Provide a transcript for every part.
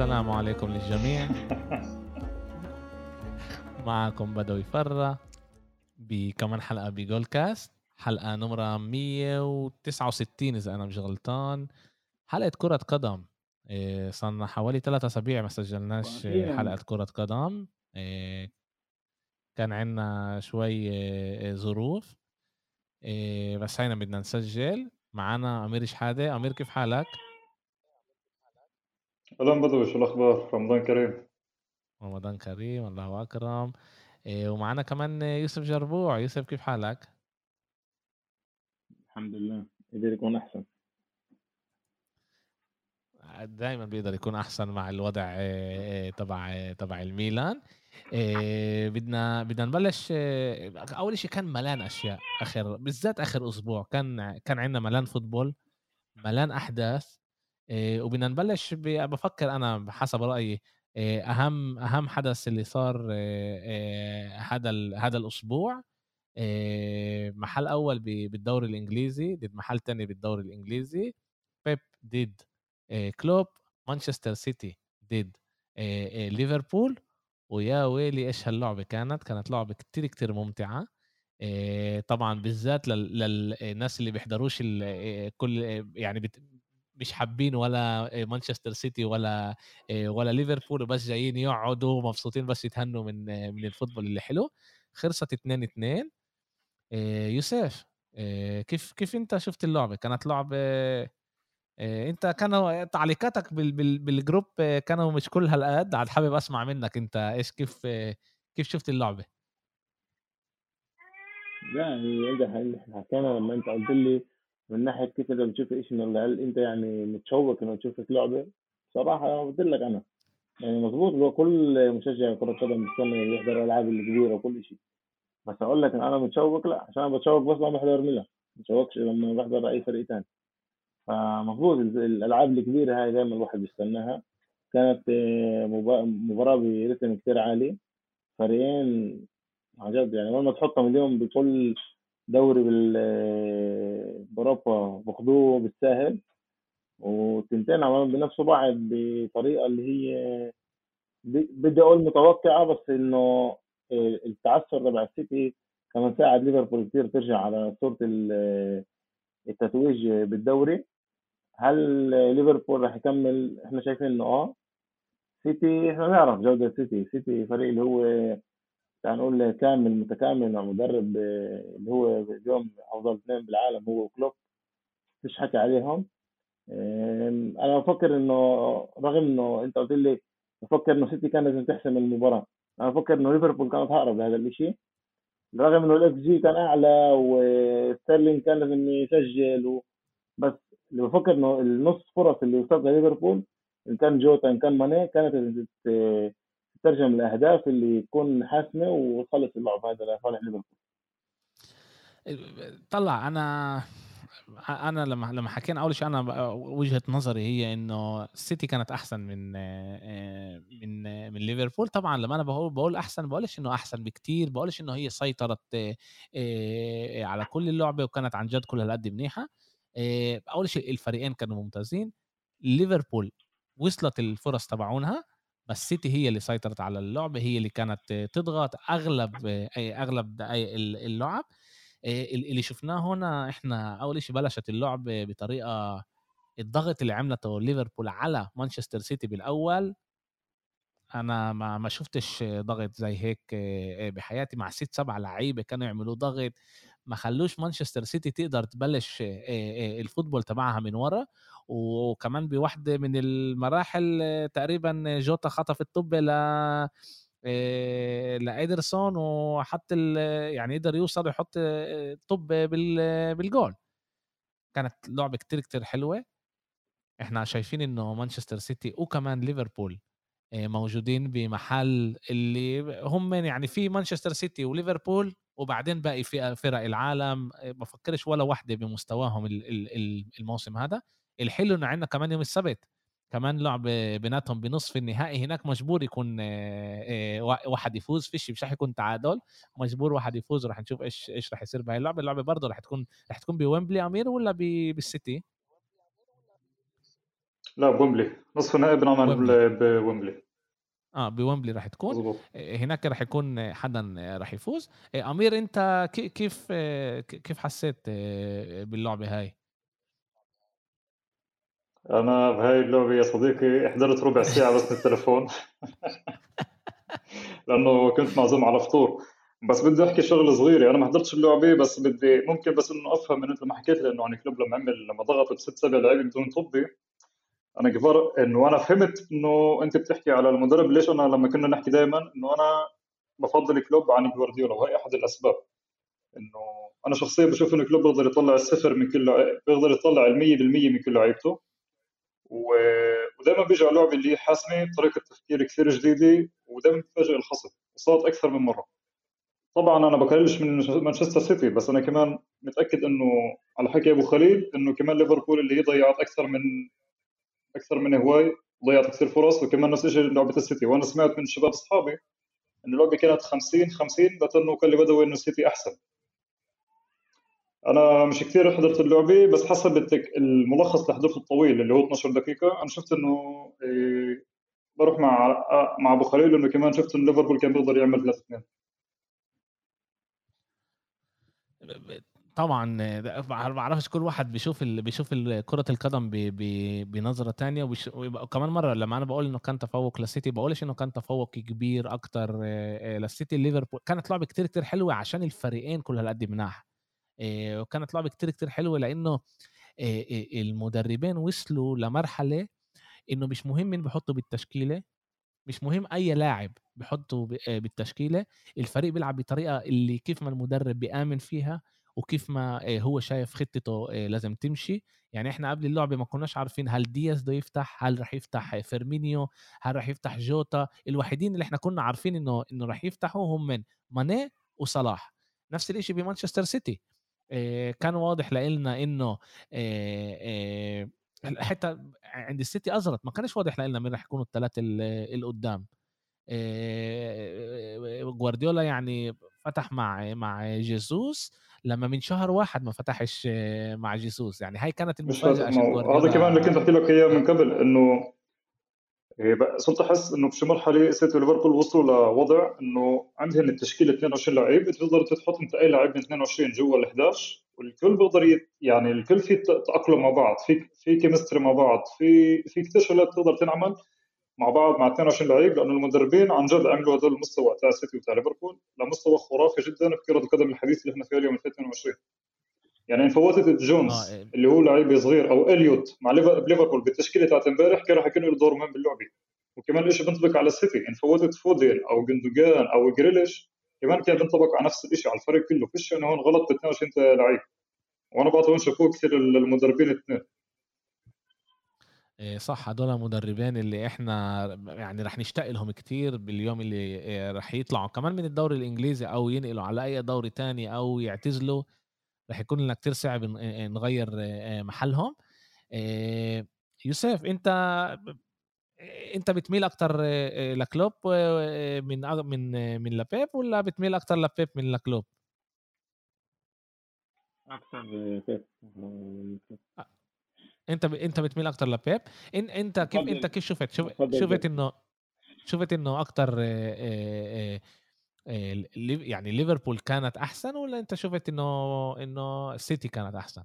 السلام عليكم للجميع. معكم بدوي فرة بكمان حلقة بجول كاست حلقة نمرة 169 إذا أنا مش غلطان. حلقة كرة قدم. إيه، صرنا حوالي ثلاثة أسابيع ما سجلناش حلقة كرة قدم. إيه، كان عندنا شوي إيه، ظروف. بس هينا بدنا نسجل. معنا أمير شحادة. أمير كيف حالك؟ أهلا بدوي شو الأخبار؟ رمضان كريم. رمضان كريم الله أكرم. ومعنا كمان يوسف جربوع. يوسف كيف حالك؟ الحمد لله. قدر يكون أحسن. دائما بيقدر يكون أحسن مع الوضع تبع تبع الميلان. بدنا بدنا نبلش أول شيء كان ملان أشياء. آخر بالذات آخر أسبوع كان كان عندنا ملان فوتبول. ملان أحداث. وبدنا نبلش بفكر أنا حسب رأيي أهم أهم حدث اللي صار هذا هذا الأسبوع محل أول بالدوري الإنجليزي ضد محل تاني بالدوري الإنجليزي بيب ضد كلوب مانشستر سيتي ضد ليفربول ويا ويلي إيش هاللعبة كانت؟ كانت لعبة كتير كتير ممتعة طبعا بالذات للناس اللي بيحضروش كل يعني مش حابين ولا مانشستر سيتي ولا ولا ليفربول وبس جايين يقعدوا مبسوطين بس يتهنوا من من ال football اللي حلو. خلصت 2 2 يوسف كيف كيف انت شفت اللعبه كانت لعبه انت كانوا تعليقاتك بال group كانوا مش كل هالقد عاد حابب أسمع منك انت إيش كيف كيف شفت اللعبه لا هي حكينا لما أنت قلت لي من ناحية كيف انت بتشوف إيش من هل أنت يعني متشوق إنه تشوف اللعبه صراحة قلت لك أنا. يعني مظبوط هو كل مشجع كرة قدم بيستنى يحضر الألعاب الكبيرة وكل شيء بس أقول لك إن أنا متشوق لا عشان أنا بتشوق بس لما بحضر ميلان ما بتشوقش لما بحضر أي فريق ثاني فمفروض الألعاب الكبيرة هاي دائما الواحد بيستناها. كانت آه، مباراة برتم كثير عالي. فريقين عن جد يعني لما تحطهم اليوم بكل دوري بأوروبا باخذوه بالساهل والتنتين عملوا بنفسوا بعض بطريقة اللي هي بدي أقول متوقعة بس إنه التعثر تبع السيتي كمان ساعد ليفربول كثير ترجع على صورة التتويج بالدوري. هل ليفربول راح يكمل؟ إحنا شايفين إنه آه. سيتي إحنا نعرف جودة سيتي. سيتي فريق اللي هو تعال نقول كامل متكامل مع مدرب اللي هو اليوم أفضل اثنين بالعالم هو وكلوب مفيش حكي عليهم. أنا بفكر إنه رغم إنه أنت قلت لي بفكر إنه سيتي كان لازم تحسم المباراة. أنا بفكر إنه ليفربول كانت أقرب لهذا الشيء رغم إنه الاكس جي كان أعلى وستيرلينج كان لازم يسجل و... بس اللي بفكر إنه النص فرص اللي وصلت ليفربول إن كان جوتا إن كان ماني كانت تترجم لاهداف اللي تكون حاسمة وتخلص اللعب. هذا لصالح ليفربول طلع أنا أنا لما لما حكينا أول شيء أنا وجهة نظري هي إنه السيتي كانت أحسن من من من ليفربول. طبعا لما أنا بقول بقول أحسن بقولش إنه أحسن بكتير بقولش إنه هي سيطرت على كل اللعبة وكانت عن جد كل هالقد منيحة. أول شيء الفريقين كانوا ممتازين. ليفربول وصلت الفرص تبعونها. بس سيتي هي اللي سيطرت على اللعبه هي اللي كانت تضغط أغلب أغلب دقائق اللعب. اللي شفناه هنا إحنا أول شيء بلشت اللعبه بطريقة الضغط اللي عملته ليفربول على مانشستر سيتي بالأول. أنا ما ما شفتش ضغط زي هيك بحياتي. مع ست سبع لعيبة كانوا يعملوا ضغط. ما خلوش مانشستر سيتي تقدر تبلش ال football تبعها من ورا. وكمان بواحدة من المراحل تقريبا جوتا خطف الطابة ل لإيدرسون وحط يعني قدر يوصل يحط طب بالجول. كانت لعبة كتير كتير حلوة. إحنا شايفين إنه مانشستر سيتي وكمان ليفربول موجودين بمحل اللي هم يعني في مانشستر سيتي وليفربول وبعدين باقي في فرق العالم بفكرش ولا واحدة بمستواهم الموسم هذا. الحلو إنه عندنا كمان يوم السبت كمان لعب بيناتهم بنصف النهائي هناك مجبور يكون واحد يفوز فيش مش رح يكون تعادل مجبور واحد يفوز ورح نشوف إيش إيش رح يصير بهي اللعبة. اللعبة برضه رح تكون رح تكون بويمبلي أمير ولا بالسيتي؟ لا بويمبلي نصف النهائي بنعمل ويمبلي. آه بويمبلي راح تكون. مظبوط. آه، هناك راح يكون حدا راح يفوز. آه، أمير أنت كي- كيف آه، كيف حسيت آه، باللعبة هاي؟ أنا بهاي اللعبة يا صديقي حضرت ربع ساعة بس من التليفون. لأنه كنت معزوم على فطور. بس بدي أحكي شغلة صغيرة. أنا ما حضرتش اللعبة بس بدي ممكن بس إنه أفهم من أنت ما حكيت لي إنه عن كلوب لما عمل لما ضغط بست سبع لعيبة بدون طابة. أنا كبر إنه أنا فهمت إنه أنت بتحكي على المدرب ليش أنا لما كنا نحكي دائما إنه أنا بفضل كلوب عن جوارديولا وهي أحد الأسباب. إنه أنا شخصيا بشوف إنه كلوب بيقدر يطلع الصفر من كل بيقدر يطلع ال 100% من كل لعيبته. و... ودائما بيجي على اللعبه اللي هي حاسمه طريقة تفكير كثير جديدة ودائما بتفاجئ الخصم وصارت أكثر من مرة. طبعا أنا بقللش من مانشستر سيتي بس أنا كمان متأكد إنه على حكي أبو خليل إنه كمان ليفربول اللي هي ضيعت أكثر من أكثر من هواي ضيعت كثير فرص وكمان الشيء لعبة السيتي. وأنا سمعت من شباب أصحابي انه اللعبة كانت 50 50 لأنه كان اللي بدوي إنه السيتي أحسن. أنا مش كثير حضرت اللعبة بس حسب التك... الملخص اللي حضرته الطويل اللي هو 12 دقيقة أنا شفت إنه إيه بروح مع مع أبو خليل إنه كمان شفت انه ليفربول كان بيقدر يعمل 3 2 طبعا ما بعرفش كل واحد بيشوف ال... بيشوف كرة القدم ب... ب... بنظرة تانية وبش... وكمان مرة لما أنا بقول إنه كان تفوق للسيتي بقولش إنه كان تفوق كبير أكتر آه، آه، للسيتي ليفربول كانت لعبة كتير كتير حلوة عشان الفريقين كل هالقد مناح آه، وكانت لعبة كتير كتير حلوة لأنه المدربين وصلوا لمرحلة إنه مش مهم مين بحطوا بالتشكيلة مش مهم أي لاعب بحطه بالتشكيلة الفريق بيلعب بطريقة اللي كيف ما المدرب بيآمن فيها وكيف ما آه، هو شايف خطته آه، لازم تمشي. يعني إحنا قبل اللعبة ما كناش عارفين هل دياز بده يفتح هل راح يفتح فيرمينيو هل راح يفتح جوتا. الوحيدين اللي إحنا كنا عارفين إنه إنه راح يفتحوا هم من ماني وصلاح. نفس الشيء بمانشستر سيتي. آه، كان واضح لنا إنه آه، آه، حتى عند السيتي أزرت. ما كانش واضح لنا مين راح يكونوا الثلاثه اللي قدام آه، جوارديولا يعني فتح مع مع جيسوس. لما من شهر واحد ما فتحش آه، مع جيسوس. يعني هاي كانت المفاجأة هذا كمان اللي كنت أحكي لك إياه من قبل إنه إيه صرت أحس إنه بشي مرحلة سيتي وليفربول وصلوا لوضع إنه عندهم التشكيله 22 لعيب بتقدر تحط انت أي لاعب من 22 جوا ال 11 والكل بيقدر. يعني الكل في تأقلم مع بعض في في chemistry مع بعض في في كثير شغلات بتقدر تنعمل. مع بعض مع 22 لعيب لأنه المدربين عن جد عملوا هذول المستوى تاع سيتي وتاع ليفربول لمستوى خرافي جدا في كرة القدم الحديث اللي إحنا فيها اليوم 2022 يعني إن فوتت جونز آه إيه، اللي هو لعيب صغير أو إليوت مع ليفر- بليفربول بالتشكيلة تاعت إمبارح كان راح يكون له دور مهم باللعبه وكمان الشيء بينطبق على السيتي إن فوتت فودين أو جندوجان أو جريليش كمان كان بينطبق على نفس الشيء على الفريق كله. فيش إنه هون غلط ب 22 لعيب. وأنا بعطي وين شافوه كثير المدربين الاثنين صح هدول مدربين اللي إحنا يعني رح نشتاق لهم كتير باليوم اللي إيه، رح يطلعوا. كمان من الدوري الإنجليزي أو ينقلوا على أي دوري تاني أو يعتزلوا رح يكون لنا كتير صعب إيه، نغير محلهم. يوسف أنت أنت بتميل إيه، لكلوب من من من لبيب ولا بتميل أكتر لبيب من لكلوب؟ أكثر كيف انت ب... انت بتميل أكتر لبيب إن... انت كيف انت كيف شفت. بفضل شفت. انه شفت انه أكتر آه، آه، آه، يعني ليفربول كانت احسن ولا انت شفت انه انه السيتي كانت احسن؟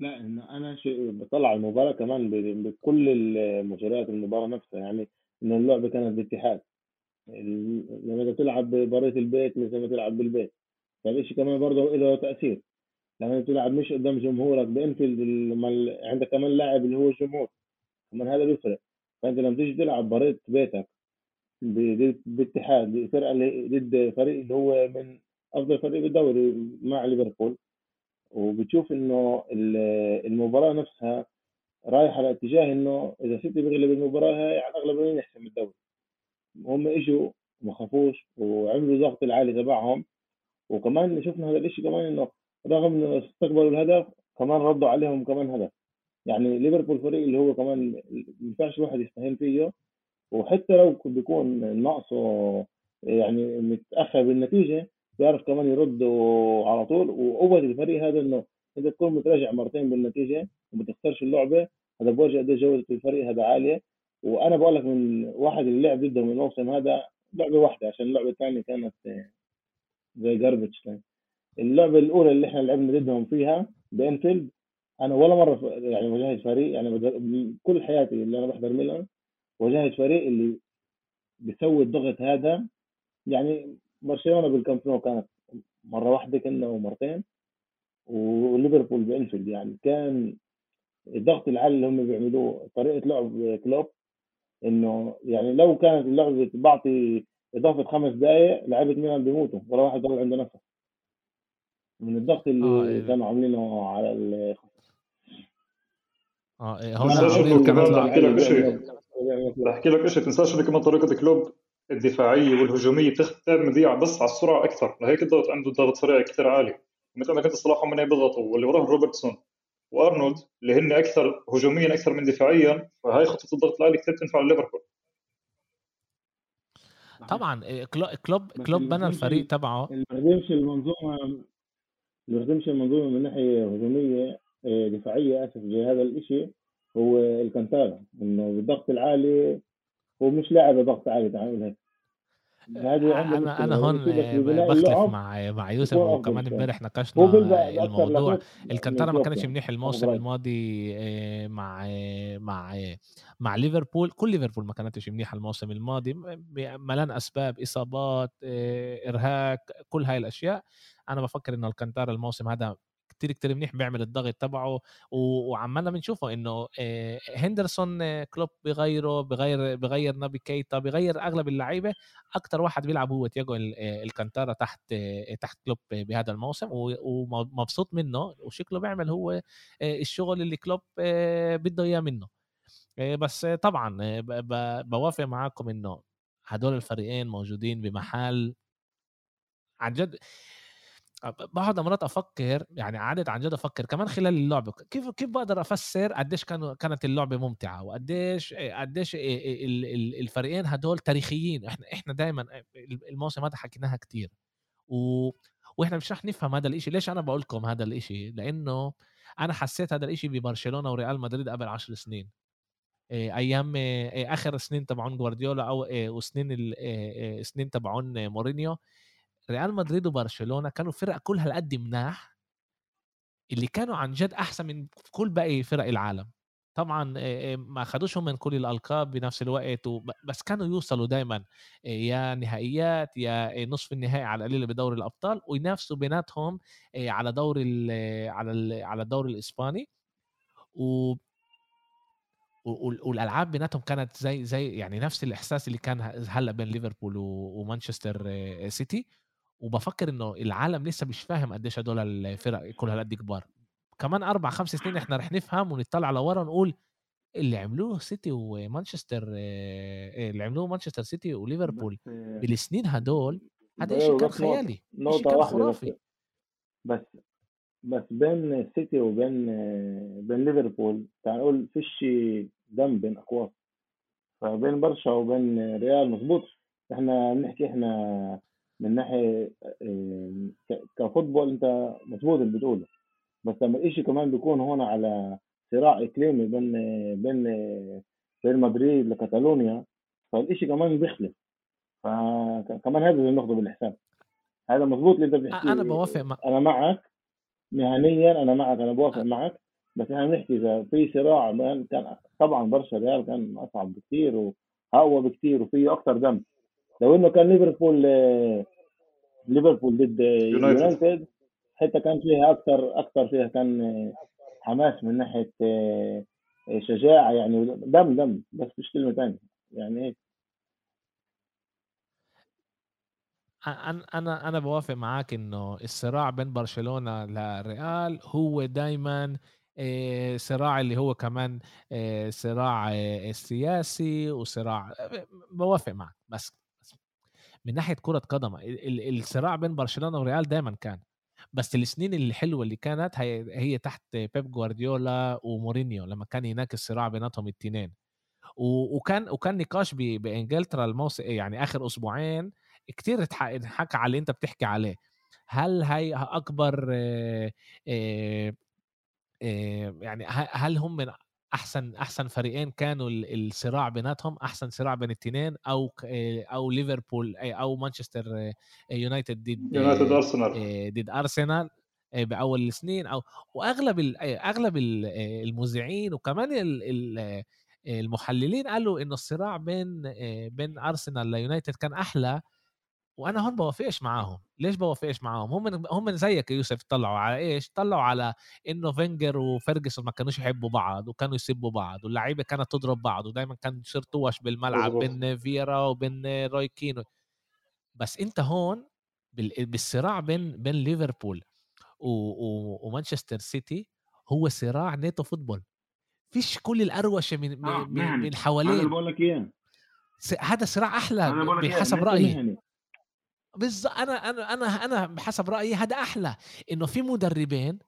لا أنا بطلع المباراة كمان ب- بكل المجريات المباراة نفسها. يعني إنه اللعبة كانت باتحاد. لما تلعب ببرية البيت مش زي ما تلعب بالبيت. فالشيء كمان برضه له تأثير. لما انت تلعب مش قدام جمهورك بانفيلد لما عندك كمان لاعب اللي هو الجمهور كمان هذا بيفرق. فانت لما تيجي تلعب برية بيتك باتحاد اللي ضد فريق اللي هو من أفضل فريق بالدوري مع ليفربول وبتشوف إنه ال- المباراة نفسها رايحة على اتجاه إنه إذا سيتي بيغلب المباراة هاي على الأغلب مين يحسم الدوري. هم إجوا ما خافوش وعملوا الضغط العالي تبعهم وكمان شفنا هذا الشيء كمان إنه رغم إنه استقبلوا الهدف كمان ردوا عليهم كمان هدف. يعني ليفربول فريق اللي هو كمان ما ينفعش الواحد يستهين فيه وحتى لو بيكون ناقصه يعني متأخر بالنتيجة بيعرف كمان يرد على طول. وقوة الفريق هذا إنه انت تكون متراجع مرتين بالنتيجة وما تخسرش اللعبة هذا بيورجي قد جودة الفريق هذا عالية. وأنا بقول لك من واحد اللي لعب ضدهم الموسم هذا لعبة واحدة عشان اللعبه الثانية كانت زي garbage اللعبة الأولى اللي إحنا لعبنا ضدهم فيها بأنفيلد. أنا ولا مرة يعني واجهت فريق يعني كل حياتي اللي أنا بحضر ميلان واجهت فريق اللي بيسوي الضغط هذا. يعني برشلونة بالكامب نو كانت مرة واحدة كنا ومرتين وليفربول بأنفيلد. يعني كان الضغط العالي اللي هم بيعملوه طريقة لعب كلوب إنه يعني لو كانت اللعبه بعطي إضافة خمس دقائق لعيبة ميلان بيموتوا ولا واحد ضل عنده نفس. من الضغط اللي آه إيه. كانوا عاملينه على ال آه إيه هون كمان بحكي لك شيء بحكي لك شيء تنساش انه كمان طريقه كلوب الدفاعيه والهجوميه بتختار مذيع بس على السرعه أكثر لهيك الضغط عنده ضغط سريع كثير عالي مثل ما كنت صلاح من بيضغطوا واللي وراه روبرتسون وارنولد اللي هن أكثر هجوميا أكثر من دفاعيا فهي خطه الضغط العالي كثير تنفع ليفربول طبعا إيه، كلوب كلوب بنى الفريق تبعه اللي بيخدمش المنظومه بيخدمش المنظومة من ناحية هجومية إيه، دفاعية آسف زي هذا الشيء هو الكانتارا إنه بالضغط العالي هو مش لاعب ضغط عالي تعال هيك. أنا أنا هون بختلف مع مع يوسف وكمان امبارح ناقشنا الموضوع. الكانتارا ما كانش منيح الموسم الماضي آه، مع مع مع ليفربول. كل ليفربول ما كانتش منيحة الموسم الماضي ملان أسباب إصابات آه، إرهاق كل هاي الأشياء. أنا بفكر إنه الكانتارا الموسم هذا كتير كتير منيح بيعمل الضغط تبعه وعمالنا بنشوفه إنه هندرسون كلوب بغيره بغير بغير نبي كيتا بغير أغلب اللعيبة أكثر واحد بيلعب هو تياجو الكانتارا تحت تحت كلوب بهذا الموسم ومبسوط منه وشكله بيعمل هو الشغل اللي كلوب بده إياه منه. بس طبعا بوافق معاكم إنه هدول الفريقين موجودين بمحل عن جد بقعد مرات أفكر يعني عادت عن جد أفكر كمان خلال اللعبه كيف كيف بقدر أفسر قديش كانوا كانت اللعبة ممتعة وقديش قديش الفريقين هدول تاريخيين. إحنا إحنا دائما الموسم هذا حكيناها كتير. و وإحنا مش رح نفهم هذا الإشي. ليش أنا بقول لكم هذا الإشي؟ لأنه أنا حسيت هذا الإشي ببرشلونة وريال مدريد قبل عشر سنين. أيام آخر سنين تبعون جوارديولا أو وسنين السنين تبعون مورينيو. ريال مدريد وبرشلونة كانوا فرق كلها هالقد مناح اللي كانوا عن جد أحسن من كل باقي فرق العالم. طبعا ما اخذوش من كل الألقاب بنفس الوقت بس كانوا يوصلوا دائما يا نهائيات يا نصف النهائي على القليل بدوري الأبطال وينافسوا بيناتهم على دور على على الدوري الإسباني. و والألعاب بيناتهم كانت زي زي يعني نفس الإحساس اللي كان هلأ بين ليفربول ومانشستر سيتي. وبفكر إنه العالم لسه مش فاهم قديش هدول الفرق كلها قد كبار. كمان أربع خمس سنين إحنا رح نفهم ونطلع لورا ونقول اللي عملوه سيتي ومانشستر آه، اللي عملوه مانشستر سيتي وليفربول بالسنين هدول هذا شيء كان خيالي شيء كان خرافي. بس بس بين السيتي وبين بين ليفربول تعال نقول فيش دم بين اقواس فبين برشا وبين ريال مظبوط إحنا بنحكي إحنا من ناحية كفوتبول أنت مظبوط اللي بتقوله. بس لما الشيء كمان بيكون هون على صراع إقليمي بين بين بين مدريد لكاتالونيا فالشيء كمان بيختلف. فكمان هذا اللي ناخده بالحساب. هذا مظبوط اللي أنت بتحكي أنا بوافق مع... أنا معك. مهنيا أنا معك أنا بوافق معك. بس إحنا بنحكي إذا في صراع كان طبعا برشا ريال كان أصعب بكثير وأقوى بكثير وفيه أكثر دم. لو إنه كان ليفربول ليفربول ضد يونايتد. حتى كان فيها أكثر أكثر فيها كان حماس من ناحية شجاعة يعني دم دم. بس مش كلمة ثانية يعني هيك أنا أنا أنا بوافق معاك إنه الصراع بين برشلونة للريال هو دائما صراع اللي هو كمان صراع سياسي وصراع بوافق معك بس من ناحية كرة قدم الصراع بين برشلونة وريال دايما كان بس السنين الحلوة اللي كانت هي, تحت بيب جوارديولا ومورينيو لما كان هناك الصراع بيناتهم الاثنين وكان وكان نقاش بإنجلترا الموسم يعني آخر أسبوعين كتير حكى على اللي أنت بتحكي عليه. هل هي أكبر يعني هل هم من أحسن أحسن فريقين كانوا الصراع بيناتهم أحسن صراع بين الاثنين أو أو ليفربول أو مانشستر يونايتد ضد يونايتد أرسنال. ضد أرسنال بأول السنين أو وأغلب أغلب المذيعين وكمان المحللين قالوا إنه الصراع بين بين أرسنال ليونايتد كان أحلى وأنا هون بوافقش معاهم. ليش بوافقش معاهم؟ هم هم زيك يوسف طلعوا على إيش؟ طلعوا على إنه فينجر وفيرجسون ما كانوش يحبوا بعض وكانوا يسبوا بعض واللعيبة كانت تضرب بعض ودائما كان يصير طوش بالملعب بين فيرا وبين روي كينو بس أنت هون بالصراع بين بين ليفربول ومانشستر سيتي هو صراع נטו football. فيش كل الأروشة من آه من, من حوالين أنا بقول لك اياه هذا صراع أحلى بحسب رأيي. بالظبط أنا أنا أنا أنا بحسب رأيي هذا أحلى إنه في مدربين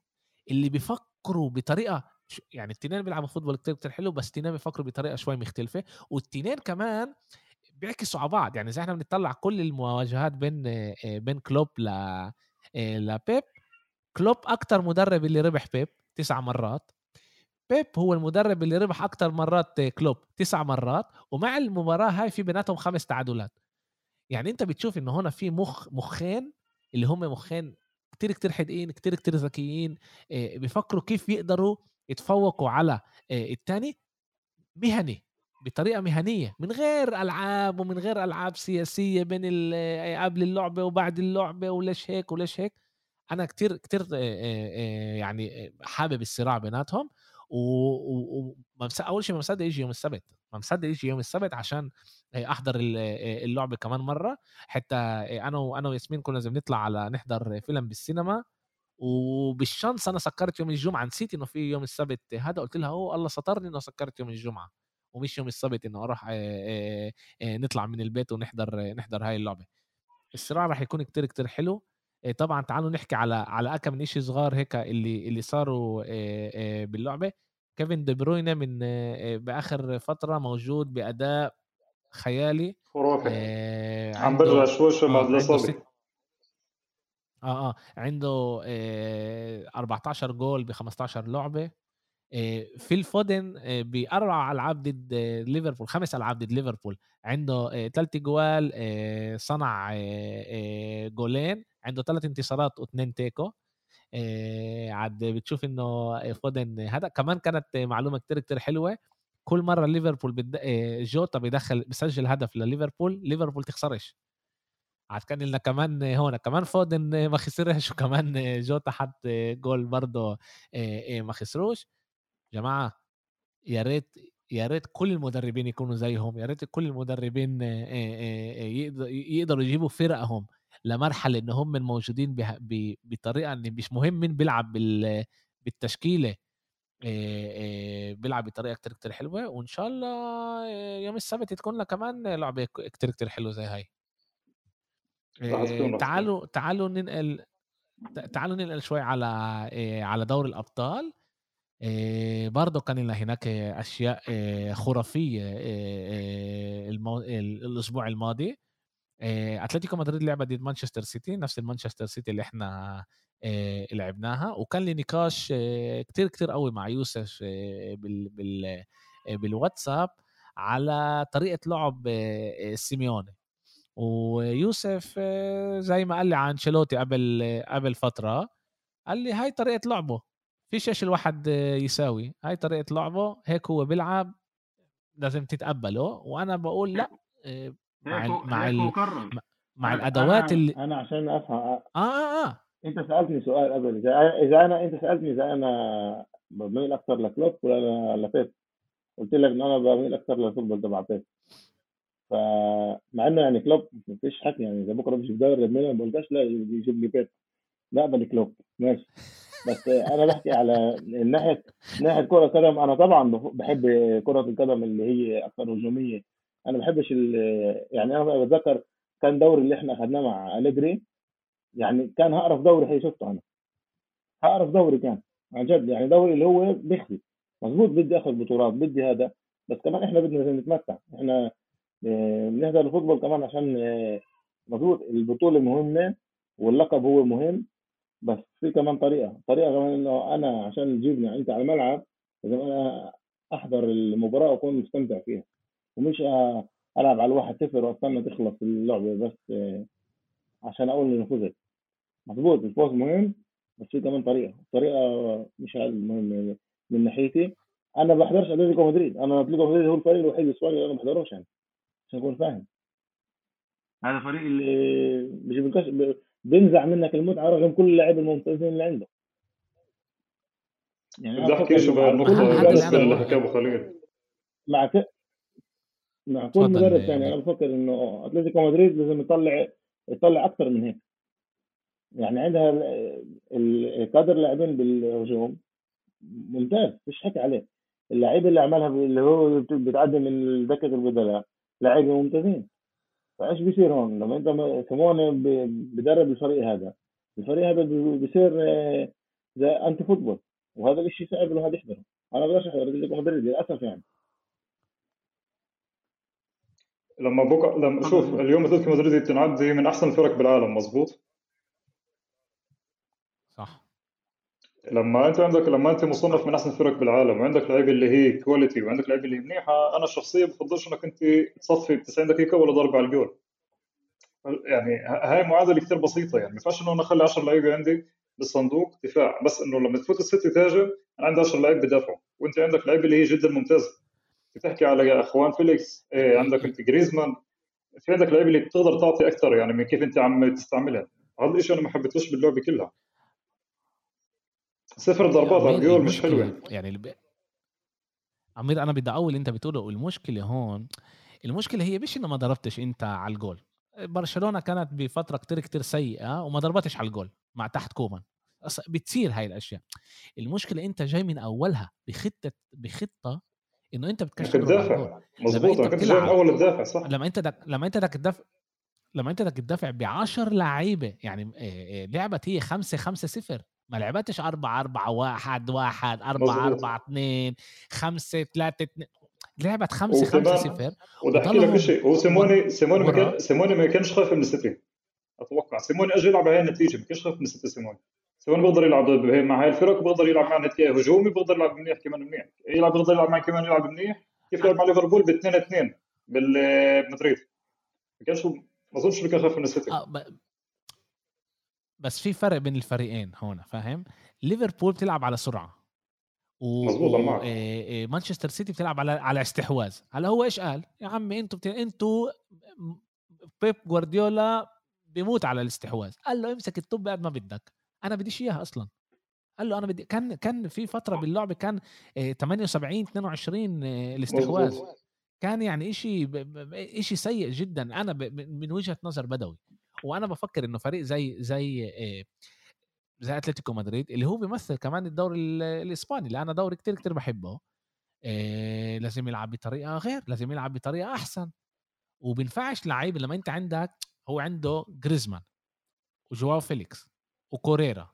اللي بيفكروا بطريقة يعني التنين بيلعبوا فوتبول كتير كتير حلو بس التنين بيفكروا بطريقة شوي مختلفة والتنين كمان بيعكسوا على بعض يعني زي إحنا بنطلع كل المواجهات بين بين كلوب ل لبيب كلوب أكتر مدرب اللي ربح بيب تسع مرات بيب هو المدرب اللي ربح أكتر مرات كلوب تسع مرات ومع المباراة هاي في بيناتهم خمس تعادلات. يعني أنت بتشوف انه هنا في مخ مخين اللي هم مخين كتير كتير حدقين كتير كتير ذكيين بيفكروا كيف يقدروا يتفوقوا على الثاني مهني بطريقة مهنية من غير ألعاب ومن غير ألعاب سياسية بين قبل اللعبة وبعد اللعبة وليش هيك وليش هيك. أنا كتير كتير يعني حابب الصراع بيناتهم. و, أول شيء ما مصدق يجي يوم السبت ما مصدق يجي يوم السبت عشان أحضر اللعبه كمان مرة حتى أنا وأنا وياسمين كنا لازم نطلع على نحضر فيلم بالسينما وبالشانس أنا سكرت يوم الجمعة نسيت إنه في يوم السبت هذا قلت لها هو الله سترني إنه سكرت يوم الجمعة ومش يوم السبت إنه أروح نطلع من البيت ونحضر نحضر هاي اللعبة. الصراع راح يكون كتير كتير حلو طبعا تعالوا نحكي على على كم من شيء صغار هيك اللي اللي صاروا باللعبة. كيفن دي بروينة من بآخر فترة موجود بأداء خيالي خرافي. آه عم برجع شوي شوي بعد الإصابة. آه آه عنده آه 14 جول ب 15 لعبة. آه في الفودن آه باربع ألعاب ضد ليفربول خمس ألعاب ضد ليفربول. عنده ثلاث جوال صنع جولين. عنده ثلاث انتصارات واثنين תיקו. عاد بتشوف إنه فودن هذا. كمان كانت معلومة كتير كتير حلوة. كل مرة ليفربول بد... جوتا بيدخل بسجل هدف لليفربول ليفربول تخسرش. عاد كان لنا كمان هون كمان فودن ما خسرش وكمان جوتا حط جول برضه ما خسروش. جماعة يا ريت يا ريت كل المدربين يكونوا زيهم يا ريت كل المدربين يقدروا يجيبوا فرقهم. لمرحلة إن هم موجودين بطريقة إن مش مهم مين بيلعب بالتشكيلة بيلعب بطريقة كتير كتير حلوة وإن شاء الله يوم السبت تكون لنا كمان لعبة كتير كتير حلوة زي هاي. تعالوا تعالوا ننقل تعالوا ننقل شوي على على دوري الأبطال. برضه كان لنا هناك أشياء خرافية. الأسبوع الماضي. أتلتيكو مدريد لعبه ضد مانشستر سيتي نفس المانشستر سيتي اللي إحنا لعبناها. وكان لي نقاش كتير كتير قوي مع يوسف بال... بال... بالواتساب على طريقة لعب سيميوني. ويوسف زي ما قال لي عن شلوتي قبل قبل فترة قال لي هاي طريقة لعبه. فيش إيش الواحد يساوي؟ هاي طريقة لعبه هيك هو بيلعب لازم تتقبله. وأنا بقول لأ مع ال مع ال مع الأدوات أنا اللي أنا عشان أفهم. آه آه. آه أنت سألتني سؤال قبل. إذا أنا أنت سألتني إذا أنا بميل أكثر لكلوب ولا لبيب. قلت لك إن أنا بميل أكثر لل football تبع بيب. فمع إنه يعني كلوب مفيش حكي يعني إذا بكرة مش الميلان ما بقولكش لا يجيب لي بيب. لا بل كلوب. ماشي. بس أنا بحكي على ناحيه ناحية كرة القدم أنا طبعا بحب كرة القدم اللي هي أكثر هجومية. أنا ما بحبش يعني أنا بتذكر كان دوري اللي إحنا اخذناه مع أليجري يعني كان أقرف دوري هي شفته أنا. هقرف دوري كان عن جد يعني دوري اللي هو بيخزي مظبوط بدي آخذ بطولات بدي هذا بس كمان إحنا بدنا نتمتع. إحنا بنحضر الفوتبول كمان عشان مظبوط البطولة مهمة واللقب هو مهم بس في كمان طريقة. طريقة كمان إنه أنا عشان تجيبني أنت على الملعب لازم أنا أحضر المباراة وأكون مستمتع فيها. ومش ألعب على الواحد صفر وأستنى تخلص اللعبة بس عشان أقول اني فزت. مضبوط الفوز مهم بس في كمان طريقة. الطريقة مش المهم من ناحيتي. أنا ما بحضرش أتلتيكو مدريد. أنا أتلتيكو مدريد هو الفريق الوحيد الإسباني اللي أنا ما بحضروش يعني عشان أكون فاهم. هذا فريق اللي بيجيب بينزع منك المتعة رغم كل اللاعبين الممتازين اللي عنده يعني بدي احكي شو النقطة بالنسبة اللي حكى أبو خليل. مع ك... مع كل مدرب ثاني أنا بفكر إنه أتلتيكو مدريد لازم يطلع يطلع أكثر من هيك. يعني عندها الكادر لاعبين بالهجوم ممتاز مش حكي عليه. اللعيبة اللي عملها اللي هو بتعدي من دكة البدلاء لعيبة ممتازين. فإيش بيصير هون؟ لما أنت سيموني بدرب الفريق هذا. الفريق هذا بيصير آه، زي anti football وهذا الشيء صعب الواحد يحضره. أنا بقدرش احضر مدريد للأسف يعني. لما بقى لما شوف اليوم اتلتيكو مدريد تنعد من أحسن الفرق بالعالم مزبوط صح. لما أنت عندك لما أنت مصنف من أحسن الفرق بالعالم وعندك لعيبه اللي هي quality وعندك لعيبه اللي هي منيحة أنا شخصيا بفضلش إنك أنت تصفي 90 دقيقة ولا ضربه على الجول. يعني هاي معادلة كثير بسيطة يعني ما ينفعش إنه أنا اخلي 10 لعيبة عندي بالصندوق دفاع بس إنه لما تفوت الست تهاجم أنا عندي 10 لعيبه بدافعوا وأنت عندك لعيبه اللي هي جدا ممتازة. بتحكي على جواو فيليكس إيه عندك أنت جريزمان. في عندك لعيبة اللي بتقدر تعطي أكثر يعني من كيف أنت عم تستعملها. هذا الشيء أنا ما حبيتوش باللعبة كلها. صفر ضربات على الجول مش حلوة. يعني الب... أمير أنا بدي أقول أنت بتقوله المشكلة هون المشكلة هي مش إنه ما ضربتش أنت على الجول. برشلونة كانت بفترة كتير كتير سيئة وما ضربتش على الجول مع تحت كومان. بتصير هاي الأشياء. المشكلة أنت جاي من أولها بخطة بخطة إنه أنت بتكشف تدافع مظبوط أنا كنت جاي من أول الدافع صح؟ لما أنت دك... لما أنت بدك تدافع لما أنت بدك تدافع ب 10 لعيبة يعني لعبت هي 5 5 0 ما لعبتش 4 4 1 1 4 4 2 5 3 2 لعبت 5 5 0 وبدي أحكي لك شيء هو سيموني سيموني ما كان سيموني ما كانش خايف من السيتي. أتوقع سيموني اجى يلعب هاي النتيجة ما كانش خايف من السيتي سيموني. سيموني بيقدر يلعب مع هاي الفرق بيقدر يلعب مع هجومي بيقدر يلعب منيح كمان منيح. يلعب بيقدر يلعب مع كمان يلعب منيح؟ كيف لعب مع ليفربول؟ ب 2 2 بالمدريد ما كانش ما أظنش إنه كان خايف من السيتي. آه بس في فرق بين الفريقين هون فاهم؟ ليفربول بتلعب على سرعة. و... مظبوط معك مانشستر سيتي بتلعب على على استحواذ. هلا هو إيش قال؟ يا عمي أنتوا بت... أنتوا بيب جوارديولا بيموت على الاستحواذ. قال له امسك الطب قد ما بدك. أنا بديش اياها أصلا. قال له أنا بدي كان كان في فترة باللعبة كان 78 22 الاستحواذ كان يعني شيء شيء سيء جدا. أنا من وجهة نظر بدوي. وأنا بفكر إنه فريق زي زي زي أتلتيكو مدريد اللي هو بيمثل كمان الدوري الإسباني اللي أنا دوري كتير كتير بحبه إيه لازم يلعب بطريقة غير لازم يلعب بطريقة أحسن. وبينفعش لعيب لما أنت عندك هو عنده جريزمان وجواو فيليكس. وكوريرا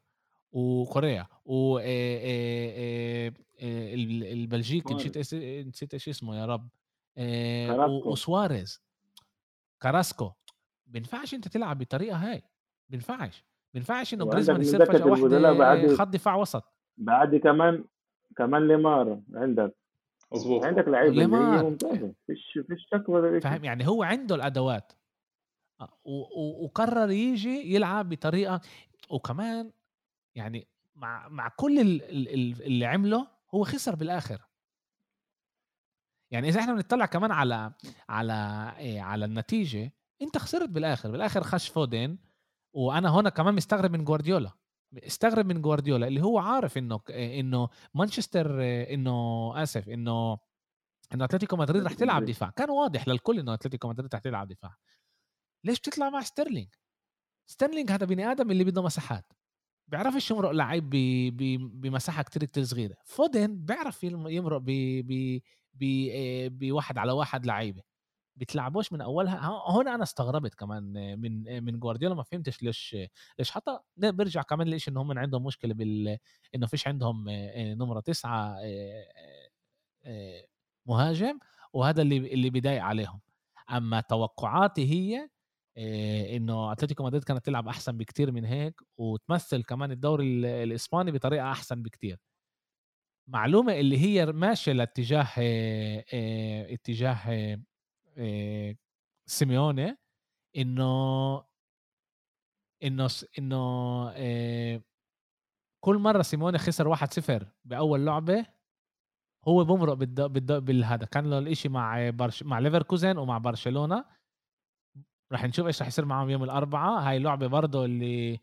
وكوريا و البلجيكي نسيت نسيت إيش اسمه يا رب وسواريز. كاراسكو. بينفعش أنت تلعب بالطريقة هاي بينفعش. بينفعش انه جريزمان يصير فجأة واحدة خط دفاع وسط. بعد كمان كمان ليمار عندك. مظبوط. عندك لعيبه ليمار. ممتازه فيش فيش شك فاهم؟ يعني هو عنده الأدوات. آه، وقرر يجي يلعب بطريقة وكمان يعني مع مع كل اللي عمله هو خسر بالآخر. يعني إذا إحنا بنطلع كمان على على إيه على النتيجة أنت خسرت بالآخر بالآخر خش فودين وأنا هنا كمان مستغرب من جوارديولا. استغرب من جوارديولا اللي هو عارف إنه إنه مانشستر إنه آسف إنه إنه أتلتيكو مدريد رح تلعب دفاع. كان واضح للكل إنه أتلتيكو مدريد رح تلعب دفاع. ليش بتطلع مع ستيرلينج؟ ستيرلينج هذا بني آدم اللي بده مساحات. بيعرفش يمرق لعيب بمساحة كتير كتير صغيرة. فودن بيعرف يمرق بواحد على واحد لعيبة. بتلعبوش من أولها. هون أنا استغربت كمان من من جوارديولا ما فهمتش ليش ليش حتى برجع كمان ليش ان هم عندهم مشكلة بال إنه فيش عندهم نمرة تسعة مهاجم. وهذا اللي اللي بيضايق عليهم. أما توقعاتي هي إنه أتلتيكو مدريد كانت تلعب أحسن بكتير من هيك وتمثل كمان الدوري الإسباني بطريقة أحسن بكتير معلومة اللي هي ماشية لاتجاه إيه إيه اتجاه سيميوني إنه إنه إنه كل مرة سيموني خسر 1-0 بأول لعبة هو بمرق. بالهذا كان له الإشي مع برش... مع ليفركوزن ومع برشلونة راح نشوف إيش راح يصير معهم يوم الأربعاء. هاي اللعبة برضه اللي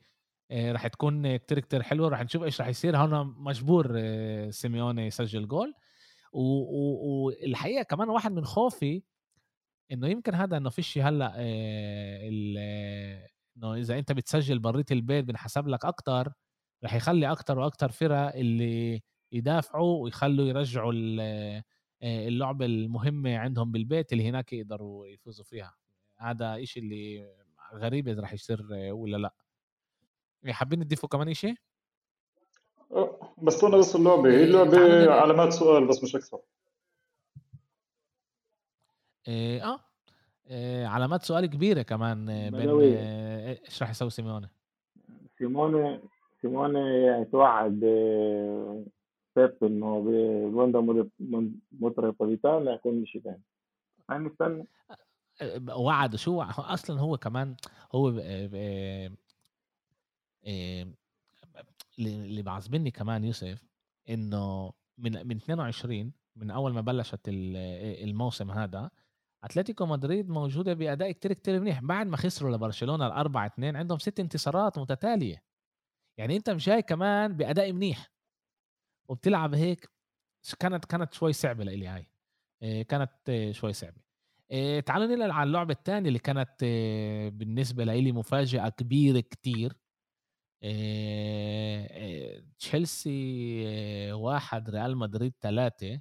آه، راح تكون كتير كتير حلوة. راح نشوف إيش راح يصير. هون مجبور آه، سيميوني يسجل جول. والحقيقة كمان واحد من خوفي إنه يمكن هذا إنه فيش هلأ آه، إنه إذا أنت بتسجل برات البيت بنحسب لك أكتر رح يخلي أكتر وأكتر فرق اللي يدافعوا ويخلوا يرجعوا اللعبة المهمة عندهم بالبيت اللي هناك يقدروا يفوزوا فيها. هذا إشي اللي غريب إذا رح يصير ولا لا حابين تضيفوا كمان إشي؟ بس أنا بس اللعبة هي اللعبة علامات سؤال بس مش أكثر إيه آه إيه علامات سؤال كبيرة كمان بين إيه، إيش راح يسوي سيموني سيموني سيموني يتوعد بيب انه بوندا متروبوليتان يكون شيء ثاني هاي مستني وعد شو أصلا هو كمان هو اللي بعصبني كمان يوسف إنه من من 22 من أول ما بلشت الموسم هذا أتلتيكو مدريد موجودة بأداء كتير كتير منيح. بعد ما خسروا لبرشلونة الأربعة اثنين عندهم ست انتصارات متتالية. يعني أنت مش جاي كمان بأداء منيح. وبتلعب هيك كانت كانت شوي صعبة لإلي هاي. آه، كانت آه، شوي صعبة. آه، تعالوا ننقل على اللعبة الثانية اللي كانت بالنسبة لي مفاجأة كبيرة كتير. تشيلسي واحد ريال مدريد ثلاثة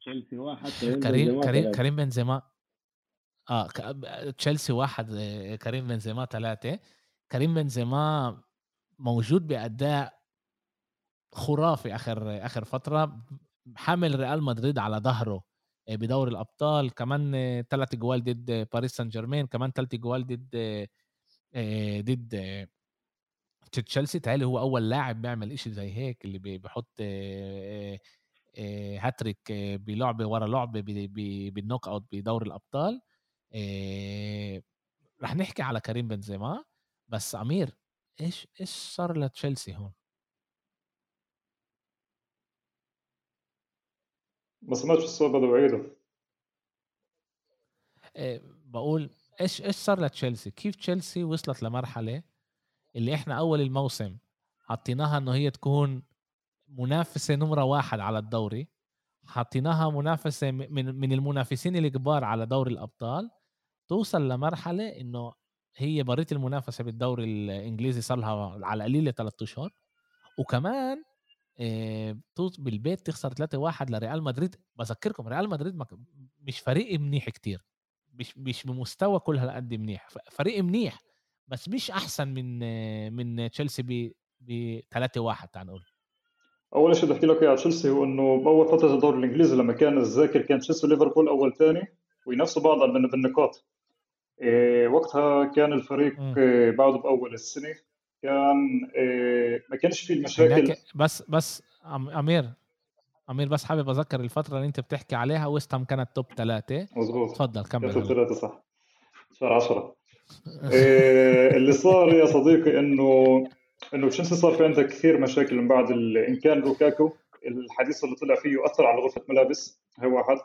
تشيلسي واحد كريم كريم كريم بنزيما. آه تشيلسي واحد كريم بنزيما ثلاثة كريم بنزيما موجود بأداء خرافي آخر آخر فترة. حامل ريال مدريد على ظهره بدوري الأبطال كمان ثلاث جوال ضد باريس سان جيرمان كمان ثلاث جوال ضد ضد تشيلسي تعالي هو أول لاعب بيعمل إشي زي هيك اللي بيحط هاتريك بلعبة ورا لعبة بالنوك أوت بدوري الأبطال إيه رح نحكي على كريم بنزيما بس أمير إيش إيش صار لتشيلسي هون؟ ما سمعتش السؤال بدو بعيده إيه بقول إيش إيش صار لتشيلسي؟ كيف تشيلسي وصلت لمرحلة اللي إحنا أول الموسم حطيناها إنه هي تكون منافسة نمرة واحد على الدوري حطيناها منافسة من من المنافسين الكبار على دوري الأبطال توصل لمرحلة إنه هي بريت المنافسة بالدوري الإنجليزي صار لها على القليله ثلاث أشهر وكمان آه، بالبيت تخسر 3-1 لريال مدريد بذكركم ريال مدريد مش فريق منيح كتير مش مش بمستوى كل هالقد منيح فريق منيح بس مش أحسن من من تشيلسي ب 3-1 تعال نقول. اول شيء بدي أحكي لك على تشيلسي هو إنه بأول فترة الدوري الإنجليزي لما كان الذاكر كان تشيلسي وليفربول أول ثاني وينافسوا بعض بالنقاط. إيه وقتها كان الفريق إيه بعده بأول السنة. كان إيه ما كانش في المشاكل. بس بس أمير أمير بس حابب أذكر الفترة اللي أنت بتحكي عليها. ويستام كانت توب ثلاثة مظبوط. تفضل كمل. توب ثلاثة صح. شهر 10 إيه اللي صار يا صديقي إنه إنه تشيلسي صار في عندها كثير مشاكل من بعد إن كان روكاكو الحديث اللي طلع فيه اثر على غرفة ملابس هي واحد.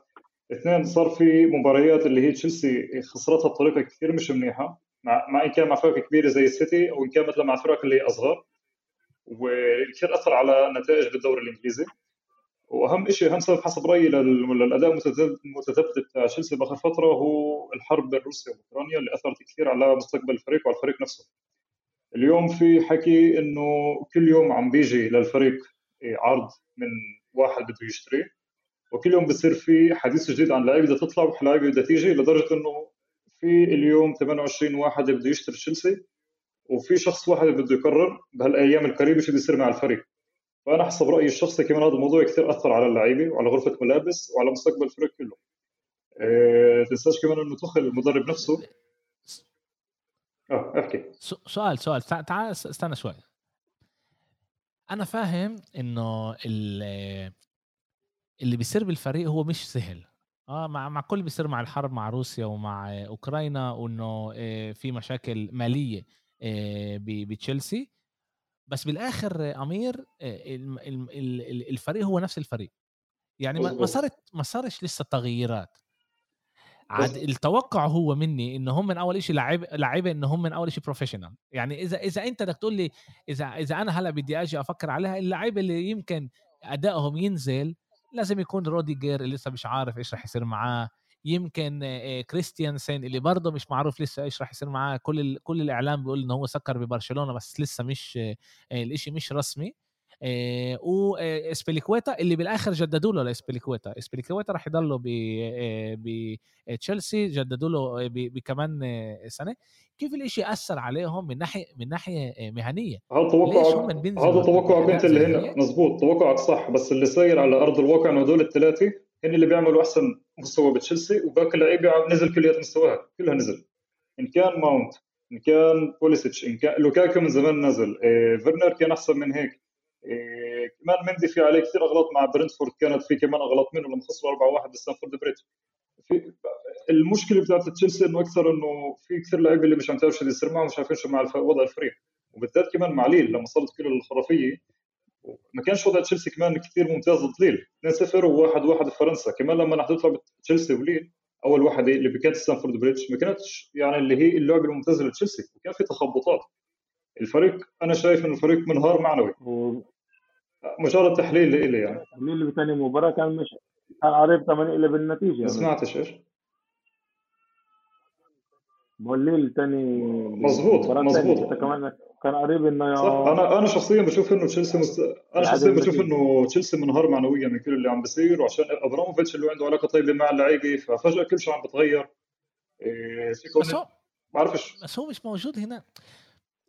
اثنين صار في مباريات اللي هي تشيلسي خسرتها بطريقة كثير مش منيحة. مع, مع إن كان مع فرق كبيره زي السيتي أو إن كان مثلا مع فرق اللي أصغر. وكثير أثر على نتائج بالدوري الإنجليزي. وأهم شيء اهم سبب حسب رأيي للأداء المتذبذب بتاع تشيلسي بآخر فترة هو الحرب بين روسيا وأوكرانيا اللي أثرت كثير على مستقبل الفريق وعلى الفريق نفسه. اليوم في حكي إنه كل يوم عم بيجي للفريق عرض من واحد بده يشتري. وكل يوم بصير في حديث جديد عن لعيبة بدها تطلع ولاعيبه بدها تيجي لدرجة إنه في اليوم 28 واحد بده يشتري تشيلسي وفي شخص واحد بده يقرر بهالأيام القريبة شو بيصير مع الفريق. فأنا حسب رأيي الشخصي كمان هذا الموضوع كثير أثر على اللعيبة وعلى غرفة ملابس وعلى مستقبل الفريق كله. إيه تنساش كمان إنه تخل المدرب نفسه. آه احكي. سؤال سؤال. تعال استنى شوي. أنا فاهم إنه اللي بيصير بالفريق هو مش سهل. آه مع مع كل بيصير مع الحرب مع روسيا ومع أوكرانيا وانه آه، في مشاكل مالية آه، بتشيلسي. بس بالآخر أمير آه، الفريق هو نفس الفريق. يعني ما صارت ما صارش لسه تغييرات. عاد التوقع هو مني إنه هم من أول شيء لعيب لعيبة إنه هم من أول شيء professional يعني إذا إذا أنت بدك تقول لي إذا إذا أنا هلأ بدي أجي أفكر عليها اللعيبه اللي يمكن أدائهم ينزل لازم يكون روديجر اللي لسه مش عارف إيش راح يصير معاه. يمكن كريستيانسن اللي برضه مش معروف لسه إيش راح يصير معاه. كل كل الإعلام بيقول إنه هو سكر ببرشلونة بس لسه مش الإشي مش رسمي. آه، واسبيليكويتا اللي بالآخر جددوا له لاسبيليكويتا اسبيليكويتا راح يضله بتشيلسي جددوا له بكمان سنة. كيف الإشي أثر عليهم من ناحية من ناحية مهنية؟ هذا توقعك هذا توقعك أنت اللي هنا. مزبوط توقعك صح بس اللي صاير على أرض الواقع إنه هدول الثلاثة هن اللي بيعملوا أحسن مستوى بتشيلسي وباقي اللعيبة نزل كليات مستواها كلها نزل. إن كان ماونت إن كان بوليسيتش إن كان لوكاكو من زمان نزل إيه فيرنر كان أحسن من هيك. إيه كمان مندي في عليه كثير أغلاط مع برنتفورد كانت في كمان أغلاط منه لما خسروا 4-1 بستامفورد في المشكلة بتاعت تشيلسي إنه أكثر إنه في كثير لعيبة اللي مش عم تعرف شو يصير معهم مش عارفين شو مع وضع الفريق. وبالذات كمان مع ليل لما صارت كل الخرافية ما كانش وضع تشيلسي كمان كثير ممتاز ضد ليل. 2-0 و1-1 بفرنسا كمان لما نحن نطلع تشيلسي وليل أول واحدة اللي كانت ستامفورد بريدج ما كانتش يعني اللي هي اللعبة الممتازة لتشيلسي. وكان في تخبطات. الفريق أنا شايف إنه الفريق منهار معنوي. مجرد تحليل لإلي يعني. تحليل بثاني مباراة كان مش كان قريب 8 اللي بالنتيجة. ما. سمعتش إيش؟ موليل تاني مظبوط مظبوط. كمان كان قريب إنه صح. أنا أنا شخصيا بشوف إنه تشيلسي مست... أنا شخصيا بشوف إنه تشيلسي منهار معنويا من كل اللي عم بيصير وعشان إبراموفيتش اللي عنده علاقة طيبة مع اللعيبة ففجأة كل شيء عم بتغير. إيه بس هو ما بعرفش. بس هو مش موجود هنا.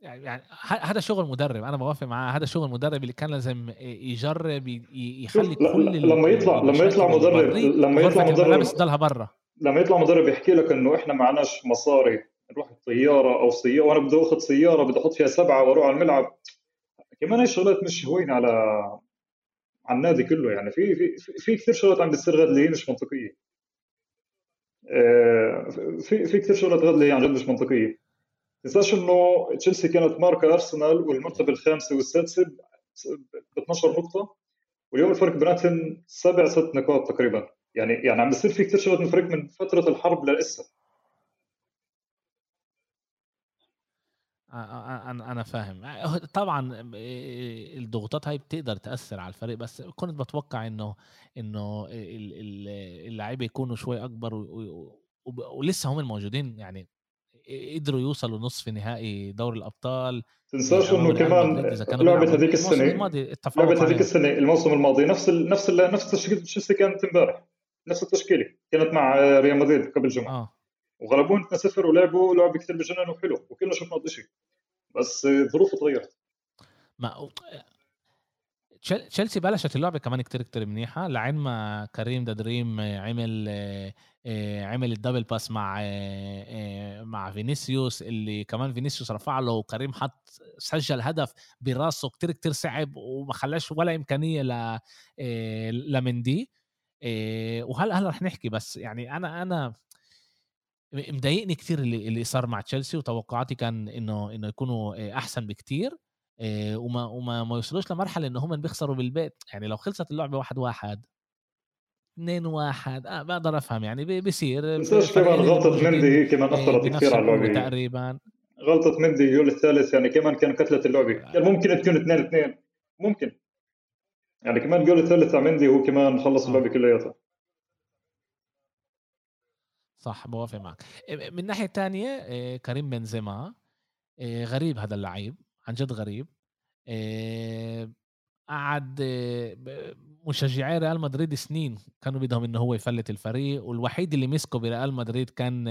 يعني, يعني هذا شغل مدرب أنا بوافق معاه هذا شغل مدرب اللي كان لازم يجرب يخلي كل لما يطلع لما يطلع مدرب لما يطلع مدرب ضلها برا. لما يطلع مدرب يحكي لك إنه إحنا معناش مصاري نروح بطياره أو سياره وأنا بدي أخذ سيارة بدي أحط فيها سبعة وأروح على الملعب. كمان هاي الشغلات مش هوينة على على النادي كله يعني في في في كثير شغلات عم بتصير غد اللي هي مش منطقية. آه، في في كثير شغلات غد اللي هي عن جد مش منطقية. تنساش إنه تشيلسي كانت ماركة أرسنال والمرتبه الخامسه والسادسه ب 12 نقطة واليوم الفرق بيناتهم سبع ست نقاط تقريبا. يعني يعني عم بيصير في كثير شغلات من الفريق من فترة الحرب للاسه أنا أنا فاهم. طبعا الضغوطات هاي بتقدر تأثر على الفريق بس كنت بتوقع إنه إنه اللعيبة يكونوا شوي أكبر ولسه هم الموجودين يعني قدروا يوصلوا نصف نهائي دوري الأبطال تنساش إنه كمان لعبة هذيك السنة لعبة هذيك السنة الموسم الماضي. نفس ال نفس ال نفس تشكيله تشيلسي كانت امبارح. نفس التشكيلة. كانت مع ريال مدريد قبل جمعة. آه. وغلبوهم 2-0 ولعبوا لعب كثير بجنن وحلو وكلنا شفنا الشيء. بس الظروف تغيرت ما تشيلسي بلشت اللعبة كمان كتير كتير منيحة. لعين ما كريم the dream عمل عمل ال double pass مع مع فينيسيوس اللي كمان فينيسيوس رفع له وكريم حط سجل هدف براسه كتير كتير صعب وما خلاش ولا إمكانية ل لمندي. وهلا هلا رح نحكي بس يعني أنا أنا مضايقني كثير اللي اللي صار مع تشيلسي وتوقعاتي كان إنه إنه يكونوا أحسن بكثير وما وما ما يوصلوش لمرحلة إنه هم بيخسروا بالبيت. يعني لو خلصت اللعبة واحد واحد اثنين واحد. آه بقدر أفهم يعني بيصير. بس كمان غلطة مندي هي كمان اثرت كثير على اللعبة. تقريبا. غلطة مندي الجول الثالث يعني كمان كان كتلة اللعبة. آه. كان ممكن تكون اثنين اثنين. ممكن. يعني كمان الجول الثالث على مندي هو كمان خلص آه. اللعبة كلياتها. صح بوافق معك. من الناحيه الثانية آه، كريم بنزيما غريب هذا اللعيب عن جد غريب. قعد مشجعي ريال مدريد سنين كانوا بدهم إنه هو يفلت الفريق والوحيد اللي مسكه بريال مدريد كان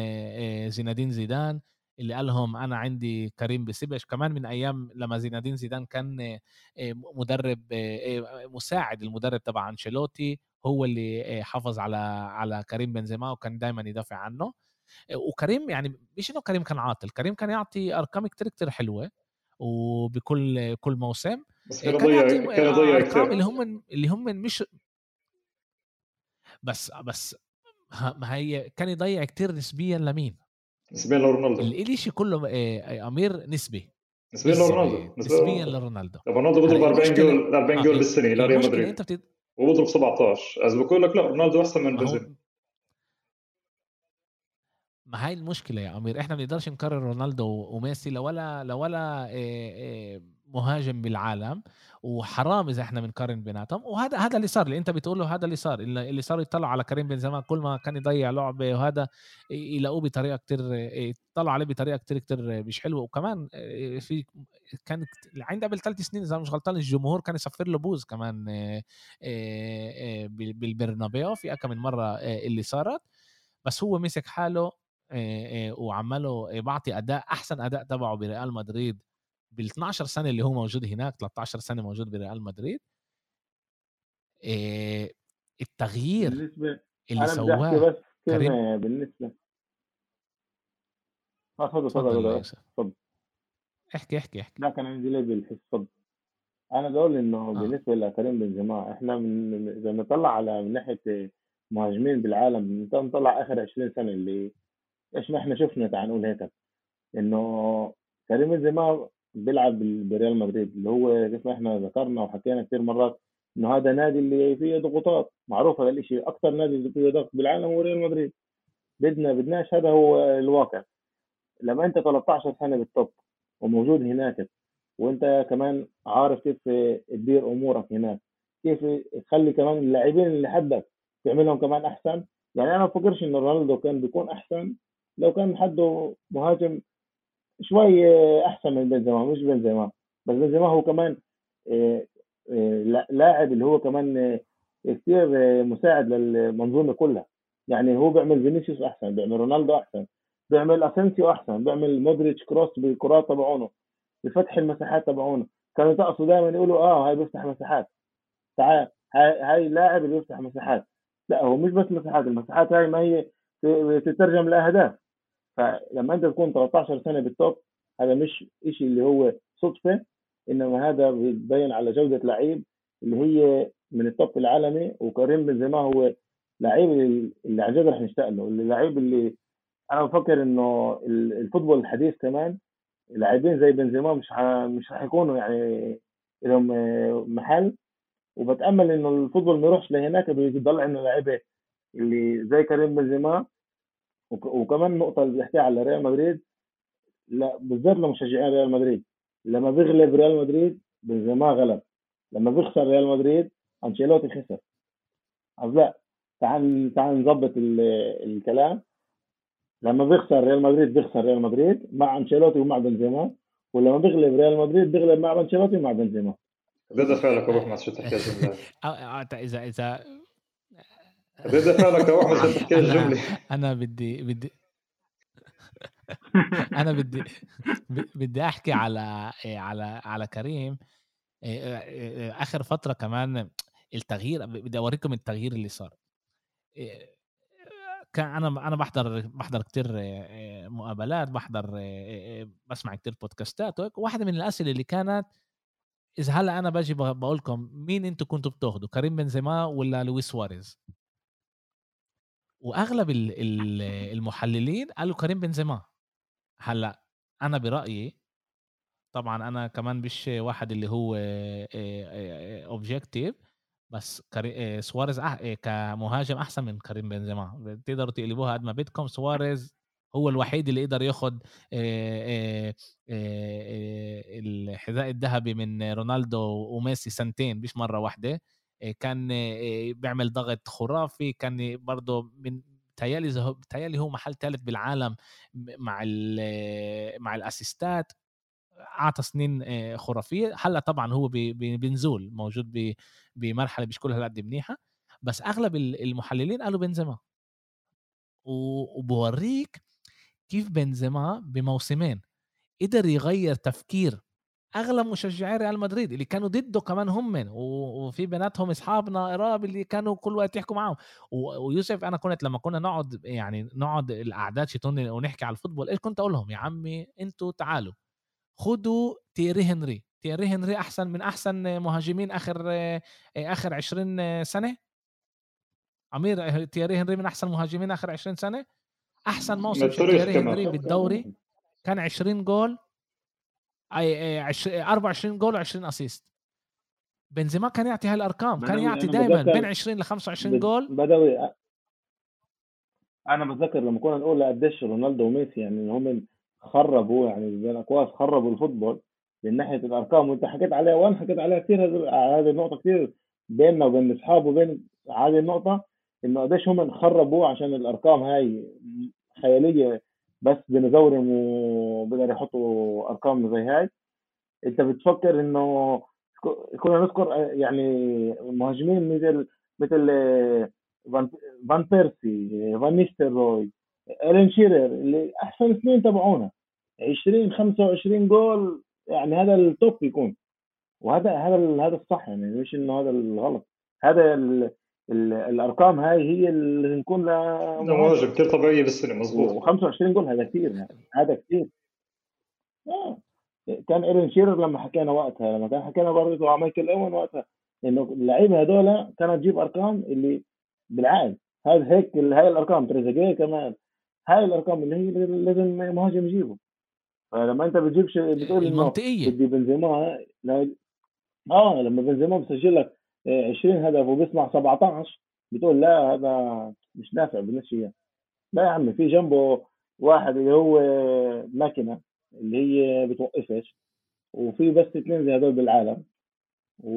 زينادين زيدان اللي قال لهم أنا عندي كريم بسبش كمان من أيام لما زينادين زيدان كان مدرب مساعد المدرب تبع أنشيلوتي هو اللي حافظ على على كريم بنزيما وكان دائما يدافع عنه. وكريم يعني مش إنه كريم كان عاطل كريم كان يعطي أرقام كتير كتير حلوة وبكل كل موسم. بس كان يضيع كان يضيع ارقام اللي هم اللي هم مش بس بس ما هي كان يضيع كتير نسبيا لمين؟ نسبيا لرونالدو. الشيء كله أمير نسبي. نسبيا لرونالدو نسبيا لرونالدو. رونالدو بيضرب 40 جول 40 جول بالسنة لريال مدريد. أنت بتد... وبضرب 17 از بقول لك لا رونالدو أحسن من بنزيما. ما هاي المشكلة يا أمير. إحنا ما بنقدرش نكرر رونالدو وميسي لولا لولا مهاجم بالعالم وحرام إذا إحنا بنقارن بيناتهم وهذا هذا اللي صار اللي أنت بتقوله هذا اللي صار اللي صار يطلعوا على كريم بنزيما كل ما كان يضيع لعبة وهذا يلاقوه بطريقة كتير يطلعوا عليه بطريقة كتير كتير مش حلوة. وكمان في كان عند قبل ثلاث سنين إذا مش غلطان الجمهور كان يصفر له بوز كمان بالبرنابيو. في كم من مرة اللي صارت. بس هو مسك حاله وعمله بعطي أداء أحسن أداء تبعه بريال مدريد. بال 12 سنة اللي هو موجود هناك 13 سنة موجود بريال مدريد التغيير بالنسبة اللي سواه بس كريم بالنسبة تفضل تفضل تفضل احكي احكي احكي. لا كان عندي ليه بالحس تفضل. أنا بقول إنه آه. بالنسبة لكريم بنزيما إحنا من إذا نطلع على من ناحية مهاجمين بالعالم نطلع آخر 20 سنة اللي إيش ما إحنا شفنا تعال نقول هيك. إنه كريم بنزيما بيلعب بريال مدريد اللي هو مثل ما إحنا ذكرنا وحكينا كثير مرات إنه هذا نادي اللي فيه ضغوطات معروف هذا الشيء أكثر نادي فيه ضغط بالعالم هو ريال مدريد. بدنا بدناش هذا هو الواقع. لما أنت 13 سنة بالتوب وموجود هناك وأنت كمان عارف كيف تدير أمورك هناك كيف تخلي كمان اللاعبين اللي حدك تعملهم كمان أحسن. يعني أنا ما بفكرش إنه رونالدو كان بيكون أحسن لو كان حده مهاجم شوي أحسن من بنزيما مش بنزيما. بس بنزيما هو كمان آه، آه، لاعب اللي هو كمان آه، كثير مساعد للمنظومة كلها. يعني هو بيعمل فينيسيوس أحسن بيعمل رونالدو أحسن بيعمل اسنسيو أحسن بيعمل مودريتش كروس بالكرات تبعونه بفتح المساحات تبعونه. كانوا يطقصوا دائما يقولوا آه هاي بيفتح مساحات. تعال هاي هاي لاعب اللي بيفتح مساحات. لا هو مش بس مساحات المساحات هاي ما هي تترجم لأهداف. فلما انت تكون 13 سنة بال top هذا مش شيء اللي هو صدفة إنما هذا بيبين على جودة لعيب اللي هي من ال top العالمي وكريم بنزيما هو لعيب اللي عن جد رح نشتاق له اللعيب اللي أنا بفكر إنه ال football الحديث كمان لاعبين زي بنزيما مش ح... مش رح يكونوا يعني لهم محل. وبتأمل إنه ال football ما يروحش لهناك بيضل عندنا لعيبة اللي زي كريم بنزيما. وكمان النقطة اللي بيحكيها على ريال مدريد لا بالذات لمشجعين ريال مدريد. لما بيغلب ريال مدريد بنزيما غلب. لما بيخسر ريال مدريد أنشيلوتي خسر. لا تعال تعال نظبط الكلام. لما بيخسر ريال مدريد بيخسر ريال مدريد مع أنشيلوتي ومع بنزيما. ولما بيغلب ريال مدريد بيغلب مع أنشيلوتي ومع بنزيما. رد فعلك أبو أحمد شو تحكي إذا إذا رد فعلك يا احمد تحكي الجمله أنا بدي بدي أنا بدي بدي أحكي على على على كريم. آخر فترة كمان التغيير بدي أوريكم التغيير اللي صار. كان أنا أنا بحضر بحضر كتير مقابلات بحضر بسمع كتير بودكاستات واحدة من الأسئلة اللي كانت إذا هلأ أنا باجي بقول لكم مين أنتم كنتوا بتأخذوا كريم بنزيما ولا لويس سواريز؟ وأغلب المحللين قالوا كريم بنزيما. هلا أنا برأيي طبعا أنا كمان مش واحد اللي هو objective بس. سواريز أح... كمهاجم أحسن من كريم بنزيما. تقدروا تقلبوها قد ما بدكم. سواريز هو الوحيد اللي قدر ياخد الحذاء الذهبي من رونالدو وميسي سنتين مش مرة واحدة. كان بيعمل ضغط خرافي كان برضه من تهيألي تهيألي هو محل ثالث بالعالم مع مع الأسيستات. أعطى سنين خرافية. هلأ طبعا هو بنزول موجود بمرحلة مش كلها قد منيحة. بس أغلب المحللين قالوا بنزيما. وبوريك كيف بنزيما بموسمين. قدر يغير تفكير اغلب مشجعي ريال مدريد اللي كانوا ضده كمان هم وفي بيناتهم أصحابنا قراب اللي كانوا كل وقت يحكوا معهم ويوسف أنا كنت لما كنا نقعد يعني نقعد الاعداد شيتون ونحكي على ال football إيش كنت أقول لهم يا عمي أنتوا تعالوا خدوا تيري هنري تيري هنري أحسن من أحسن مهاجمين آخر آخر 20 سنة. أمير تيري هنري من أحسن مهاجمين آخر 20 سنة أحسن موسم تيري هنري بالدوري كان 20 جول 24 جول و20 assist بنزيما كان يعطي هالأرقام كان يعطي دائما بين 20 ل 25 جول بدوي أنا بتذكر لما كنا نقول قديش رونالدو وميسي يعني هم خربوا يعني الاكواس خربوا ال football من ناحية الأرقام. وأنت حكيت عليها وأنا حكيت عليها كثير هذه النقطة كثير بيننا وبين أصحاب وبين هذه النقطة إنه قديش هم خربوا عشان الأرقام هاي خيالية بس ديناصورهم وبدأوا يحطوا أرقام زي هاي. انت بتفكر إنه كنا نذكر يعني مهاجمين مثل مثل فان بيرسي فان نيستروي ألين شيرر اللي أحسن سنين تبعونا. 20 25 جول يعني هذا ال top يكون. وهذا هذا هذا الصح يعني مش إنه هذا الغلط. هذا الأرقام هاي هي اللي نكون لها نماذج كثير طبيعيه بالسنه مضبوط و25 جول هذا كثير يعني هذا كثير. آه. كان ايرن شيرر لما حكينا وقتها لما كان حكينا برضه مع مايكل أوين وقتها إنه اللعيبة هذول كانت تجيب أرقام اللي بالعقل هذا هيك هاي الأرقام تريزيجيه كمان. هاي الأرقام اللي هي لازم مهاجم يجيبه. فلما أنت بتجيبش بتقول المنطقية. بدي بنزيما آه لما بنزيما بسجل لك 20 هدف وبيصنع 17 بتقول لا هذا مش نافع بالنسبة اياه لا يا عمي في جنبه واحد اللي هو ماكينة اللي هي بتوقفش وفي بس اثنين زي هدول بالعالم و...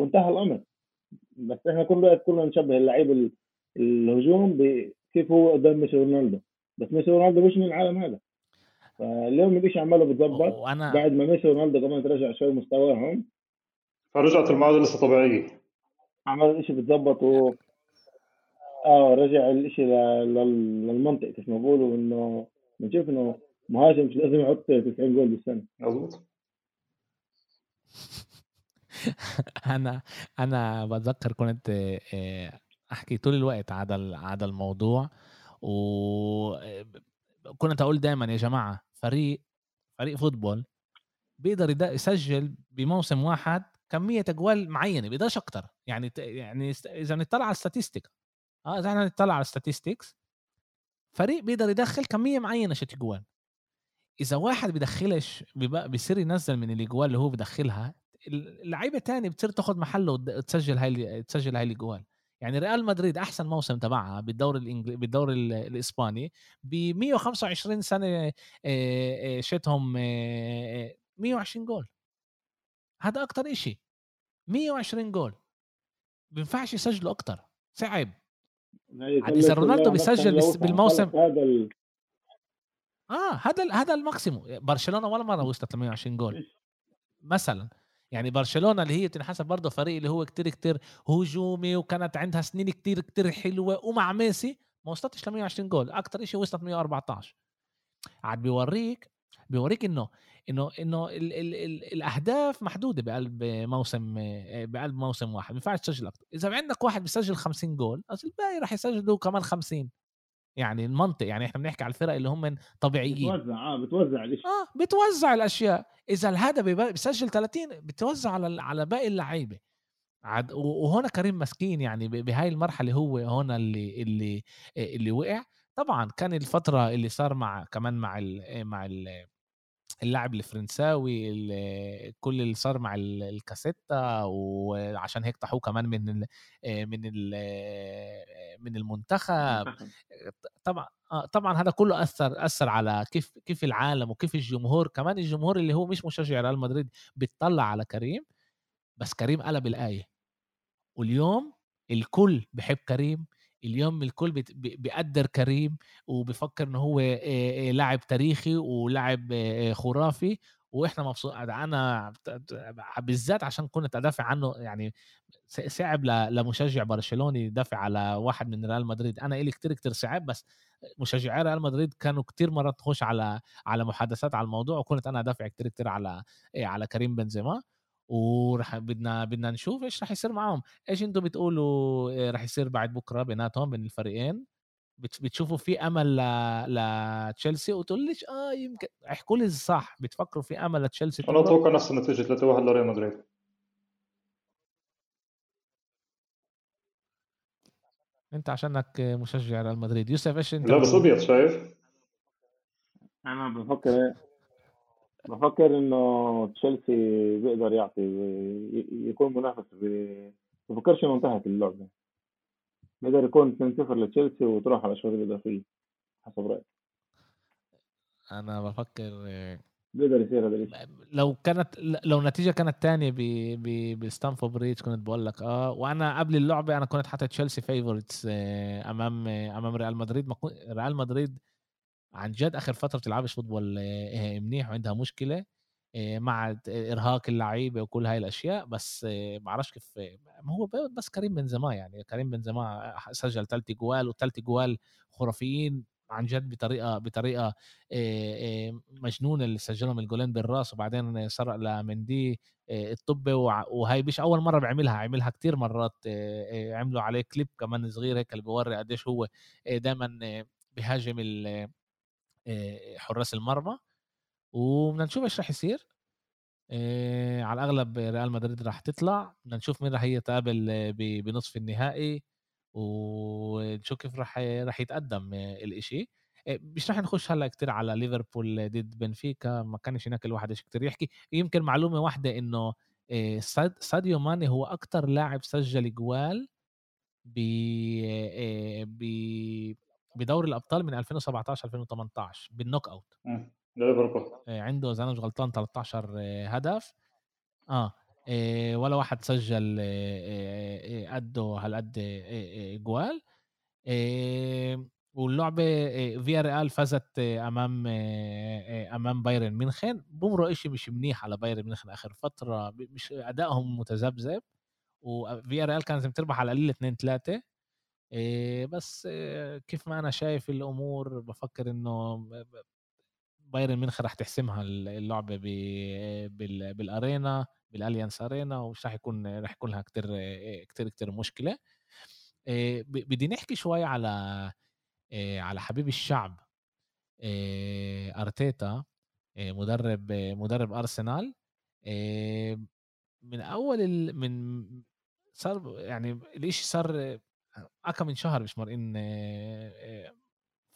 وانتهى الأمر. بس إحنا كل وقت كنا نشبه اللعيب الهجوم بكيف هو قدام ميسي رونالدو بس ميسي رونالدو مش من العالم هذا. فاليوم الشيء عماله بتظبط وأنا... بعد ما ميسي رونالدو كمان ترجع شوي مستواهم فرجعت المعادلة طبيعية. عمل الشيء بتظبط و آه رجع الشيء للمنطق كيف ما بقولوا إنه بنشوف إنه مهاجم مش لازم يحط 90 جول بالسنة. مظبوط. أنا أنا بتذكر كنت آه، أحكي طول الوقت على على الموضوع وكنت أقول دائما يا جماعة فريق فريق فوتبول بيقدر يسجل بموسم واحد كمية أجوال معينة بيقدرش أكتر. يعني يعني إذا نطلع على ال statistic آه إذا إحنا نطلع على ال statistics فريق بيقدر يدخل كمية معينة شت أجوال. إذا واحد بدخلش بيصير ينزل من الأجوال اللي هو بدخلها اللعيبة تاني بتصير تاخذ محله وتسجل هاي تسجل هاي الأجوال. يعني ريال مدريد أحسن موسم تبعها بالدوري الانجلي بالدوري الإسباني ب 125 سنة شتهم 120 جول. هذا أكتر إشي. 120 جول. بينفعش يسجلوا أكتر. صعب. إذا رونالدو بيسجل بالموسم هذا ال... آه هذا هذا ال maximum. برشلونة ولا مرة وصلت ل 120 جول. مثلا. يعني برشلونة اللي هي بتنحسب برضه فريق اللي هو كتير كتير هجومي وكانت عندها سنين كتير كتير حلوة ومع ميسي ما وصلتش ل 120 جول. أكثر شيء وصلت 114 عاد بيوريك بيوريك إنه إنه إنه ال ال ال الأهداف محدودة بقلب موسم بقلب موسم واحد ما ينفعش تسجل أكثر إذا عندك واحد بيسجل 50 جول الباقي راح يسجلوا كمان 50 يعني المنطق يعني إحنا بنحكي على الفرق اللي هم طبيعيين. بتوزع آه بتوزع الاشياء آه بتوزع الأشياء. إذا الهدف بيسجل 30 بتوزع على على باقي اللعيبة. عد وهنا كريم مسكين يعني بهاي المرحلة هو هنا اللي اللي اللي وقع. طبعا كان الفترة اللي صار مع كمان مع ال مع ال اللاعب الفرنساوي كل اللي صار مع الكاسيتا وعشان هيك طاحوه كمان من ال من ال من المنتخب. طبعا آه، طبعا هذا كله أثر أثر على كيف كيف العالم وكيف الجمهور. كمان الجمهور اللي هو مش مشجع ريال مدريد بيطلع على كريم بس كريم قلب الآية. واليوم الكل بحب كريم اليوم الكل بيقدر كريم وبفكر انه هو لاعب تاريخي ولاعب خرافي وإحنا مبسوط أنا بالذات عشان كنت أدافع عنه يعني صعب لمشجع برشلوني يدافع على واحد من ريال مدريد. أنا إلي كتير كتير صعب بس مشجعي ريال مدريد كانوا كتير مرات تخش على على محادثات على الموضوع وكنت أنا أدافع كتير كتير على على كريم بنزيما. ورح بدنا بدنا نشوف إيش رح يصير معهم. إيش أنتم بتقولوا إيه، رح يصير بعد بكرة بيناتهم بين الفريقين؟ بتشوفوا في أمل لتشيلسي؟ وتقول ليش؟ آه يمكن احكوا لي الصح. بتفكروا في أمل لتشيلسي أنا أتوقع نفس النتيجة 3-1 لريال مدريد. أنت عشانك مشجع ريال مدريد. يوسف إيش أنت لا بس أبيض شايف؟ أنا بفكر إيه؟ بفكر إنه تشيلسي بيقدر يعطي يكون منافس بفكرش إنه انتهت اللعبة. بيقدر يكون 2-0 لتشيلسي وتروح على الاشواط الاضافيه حسب رايي أنا بفكر بيقدر يصير هذا الشيء لو كانت لو النتيجة كانت ثانية بستانفورد بريدج كنت بقول لك. آه وأنا قبل اللعبة أنا كنت حاطط تشيلسي favorites آه، أمام آه، أمام ريال مدريد. ريال مدريد عن جد آخر فترة بتلعبش فوتبول آه، منيح وعندها مشكلة مع إرهاق اللعيبة وكل هاي الأشياء بس ما بعرفش كيف ما هو بس كريم بنزيما يعني كريم بنزيما سجل ثلاث جوال وثلاث جوال خرافيين عن جد بطريقة بطريقة مجنونة اللي سجلهم الجولين بالرأس وبعدين سرق لمندي الطب وهي مش أول مرة بيعملها عملها كتير مرات عملوا عليه كليب كمان صغير هيك اللي بوري قديش هو دائما بهاجم حراس المرمى وبدنا نشوف إيش راح يصير. على الأغلب ريال مدريد راح تطلع. بدنا نشوف مين راح يتقابل بنصف النهائي ونشوف كيف راح راح يتقدم الإشي. مش راح نخش هلأ كتير على ليفربول ضد بنفيكا. ما كانش هناك الواحد إيش كتير يحكي. يمكن معلومة واحدة إنه ساديو ماني هو أكتر لاعب سجل جوال ب ب بدوري الأبطال من 2017 2018 بالنوك أوت. ليفربول. عنده إذا أنا مش غلطان 13 هدف. آه إيه ولا واحد سجل قده هالقد جوال. واللعبة فيا ريال فازت أمام أمام بايرن ميونخن بمرق شيء مش منيح على بايرن ميونخن آخر فترة مش أدائهم متذبذب. وفيا ريال كانت تربح على القليل 2 3 بس كيف ما أنا شايف الأمور بفكر إنه بايرن ميونخ راح تحسمها اللعبة بالأرينا بالأليانس أرينا ومش راح يكون راح يكون لها كتير كتير كتير مشكلة. بدي نحكي شوي على على حبيب الشعب أرتيتا مدرب مدرب أرسنال. من أول من صار يعني الإشي صار اكم من شهر مش مرقين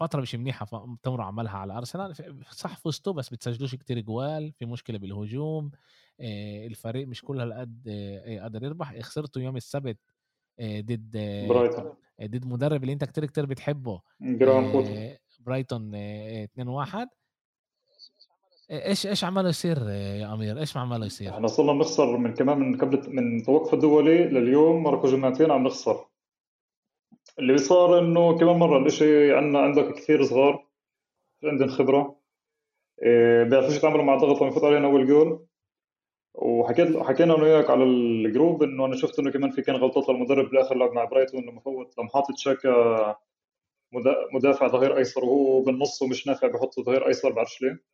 فترة مش منيحة تمر عملها على أرسنال. صح فزتوا بس بتسجلوش كتير جوال في مشكلة بالهجوم الفريق مش كل هالقد قادر يربح. خسرتوا يوم السبت ضد برايتون. ضد مدرب اللي أنت كتير كتير بتحبه برايتون 2 1 إيش إيش عمله يصير يا أمير؟ إيش عمله يصير؟ إحنا صرنا بنخسر من كمان من قبل من توقف الدولي لليوم مركو جمعتين عم نخسر. اللي صار إنه كمان مرة الإشي عندنا عندك كثير صغار عندهم خبرة. إيه بيعرفوش يتعاملوا مع الضغط لما يفوت علينا أول جول. وحكيت حكينا أنا وياك على ال group إنه أنا شفت إنه كمان في كان غلطات للمدرب بالآخر لعب مع برايتون لما فوت لما حاطط شاكا مدافع ظهير أيسر وهو بالنص ومش نافع بحطه ظهير أيسر بعرفش ليه.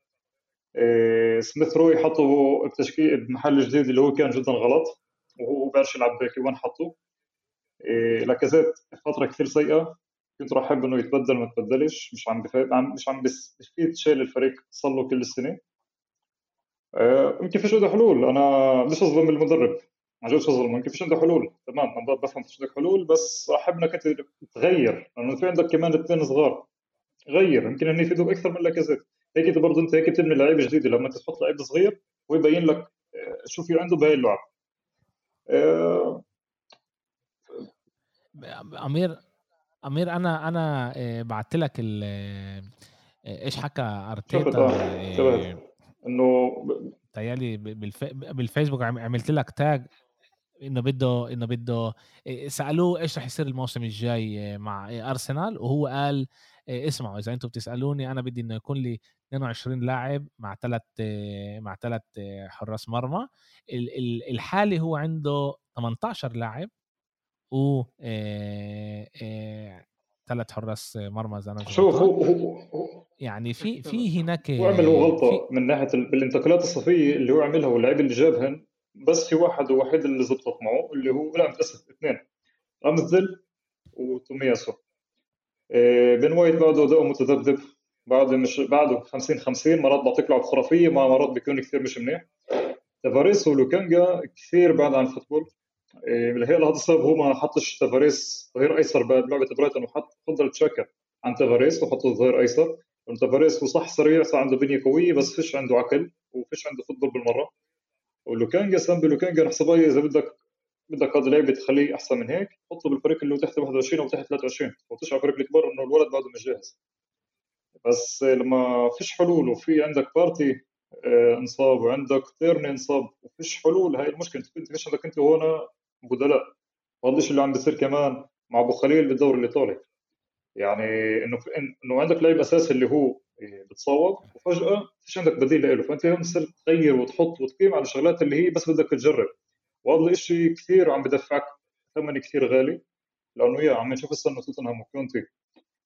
إيه سميث روي حطه بتشكيل بمحل جديد اللي هو كان جدا غلط وهو بيعرفش يلعب بيك وين حطه. لاكازيت فترة كثير سيئة. كنت راح أحب إنه يتبدل ما تبدلش مش عم بفيد مش عم بيفيد شيء للفريق صار له كل السنة. آه، يمكن فيش عنده حلول. أنا مش اظلم المدرب. جد مش اظلم يمكن فيش عنده حلول. تمام أنا بفهم فيش عندك حلول بس أحب إنك انت تغير. لأنه في عندك كمان اثنين صغار. غير. يمكن انه يفيدوك أكثر من لاكازيت. هيك أنت برضه أنت هيك بتبني لعيبه جديده لما تحط لعيب صغير ويبين لك آه، شو في عنده بهي اللعب. أمير أمير أنا أنا آه، بعت لك إيش حكى أرتيتا إنه تهيألي بالف... بالفيسبوك عملت لك تاج إنه بده إنه بده سألوه إيش رح يصير الموسم الجاي مع أرسنال وهو قال اسمعوا إذا أنتم بتسألوني أنا بدي إنه يكون لي 22 لاعب مع ثلاث مع ثلاث حراس مرمى الحالي هو عنده 18 لاعب و ثلاث حراس مرمى زي ما شوف هو, هو يعني في في هناك هو عمل هو غلطه. من ناحية بالانتقالات الصيفيه اللي هو عملها واللاعب اللي جابهن بس في واحد وحيد اللي زبطت معه اللي هو لا متاسف اثنين رامزديل وتومياسو. بن وايت بعده أداؤه متذبذب بعد مش بعده 50 50 مرات بعطيك لعب خرافية مع مرات بيكون كثير مش منيح. تافاريس ولوكانجا كثير بعد عن ال football. إيه لهذا السبب هو ما حطش تافاريس ظهير أيسر بلعبه برايتون وحط فضل تشاكا عن تافاريس وحطه ظهير أيسر. تافاريس هو صح سريع صار عنده بنية قوية بس فيش عنده عقل وفيش عنده football بالمرة. ولوكانجا سامبي لوكانجا نحسبها إذا بدك بدك هذا اللعيبه تخليه أحسن من هيك حطه بالفريق اللي تحت 21 أو تحت 23 وتشعر فريق الكبار إنه الولد بعده مش جاهز. بس لما فيش حلول وفي عندك بارتي آه، انصاب وعندك تيرني انصاب وفيش حلول هاي المشكلة. انت فيش عندك أنت هون بدلاء وهذا الشيء اللي عم بيصير كمان مع أبو خليل بالدوري الإيطالي. يعني إنه إنه عندك لاعب أساسي اللي هو آه، بتصوب وفجأة فيش عندك بديل له فأنت هون تصير تغير وتحط وتقيم على الشغلات اللي هي بس بدك تجرب. وهذا الشيء كثير عم بدفعك ثمن كثير غالي لأنه يا عم نشوف هسه إنه توتنهام وكونتي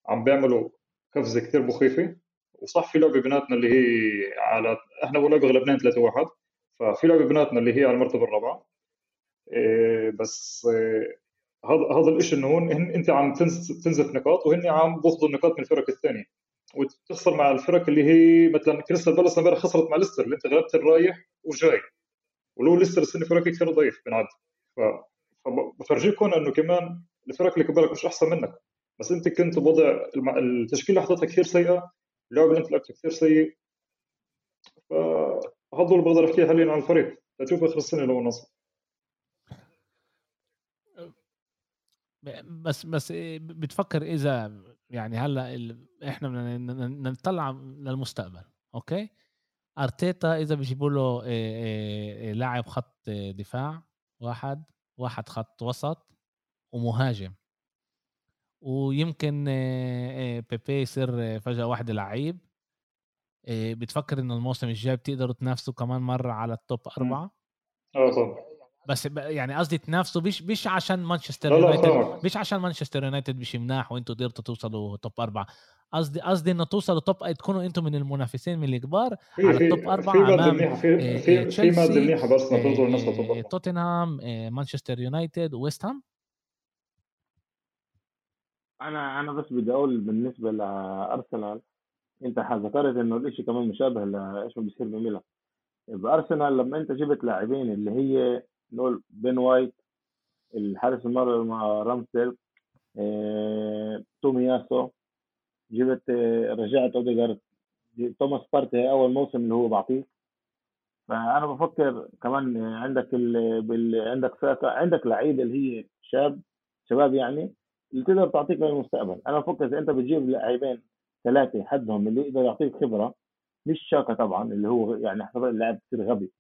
عم بيعملوا قفزه كثير مخيفة. وصح في لعبة بيناتنا اللي هي على إحنا اول لعبه غلبناهم 3 1 ففي لعبة بيناتنا اللي هي على المرتبة الرابعة. إيه بس إيه هذا هذا الشيء إنه هون أنت عم تنزف نقاط وهن عم بياخذوا النقاط من الفرق الثانية. وتخسر مع الفرق اللي هي مثلا كريستال بالاس امبارح خسرت مع ليستر اللي أنت غلبت الرايح وجاي. ولو ليستر السنة فرق كثير ضعيف بنعد فبفرجيكم إنه كمان الفرق اللي قبلك مش أحسن منك. بس أنت كنت بوضع التشكيلة اللي حطيتها كثير سيئة اللعب اللي أنت لعبته كثير سيء. فهذا اللي بقدر احكيه حاليا عن الفريق. تشوف آخر السنة لو نصر بس بس بتفكر إذا يعني هلأ إحنا بدنا نطلع للمستقبل okay؟ أرتيتا إذا بيجيبوا له لاعب خط دفاع واحد واحد خط وسط ومهاجم. ويمكن بيبي يصير فجأة واحد لعيب. بتفكر إنه الموسم الجاي بتقدروا تنافسوا كمان مرة على ال top أربعة؟ آه طبعا. بس يعني قصدي تنافسوا مش مش عشان مانشستر يونايتد مش عشان مانشستر يونايتد مش مناح وأنتم قدرتوا توصلوا top أربعة. قصدي قصدي إنه توصلوا top تكونوا أنتم من المنافسين من الكبار على ال top أربعة في مادة منيحة في في في مادة منيحة بس توصلوا نفس ال top توتنهام مانشستر يونايتد ويست هام؟ أنا أنا بس بدي أقول بالنسبة لارسنال أنت ذكرت إنه الإشي كمان مشابه لايش بيصير بميلان. بأرسنال لما أنت جبت لاعبين اللي هي نقول بين وايت الحارس المرمى مع رامسديل آه، توميياسو جبت آه، رجعت أوديجارد. توماس بارتي أول موسم اللي هو بعطيه. فأنا بفكر كمان عندك ال... بال... عندك ساكا عندك لعيبه اللي هي شاب شباب يعني اللي تقدر تعطيك للمستقبل. أنا بفكر إذا أنت بتجيب لاعبين ثلاثة حدهم اللي يقدر يعطيك خبرة مش تشاكا طبعا اللي هو يعني حسب اللاعب كثير غبي.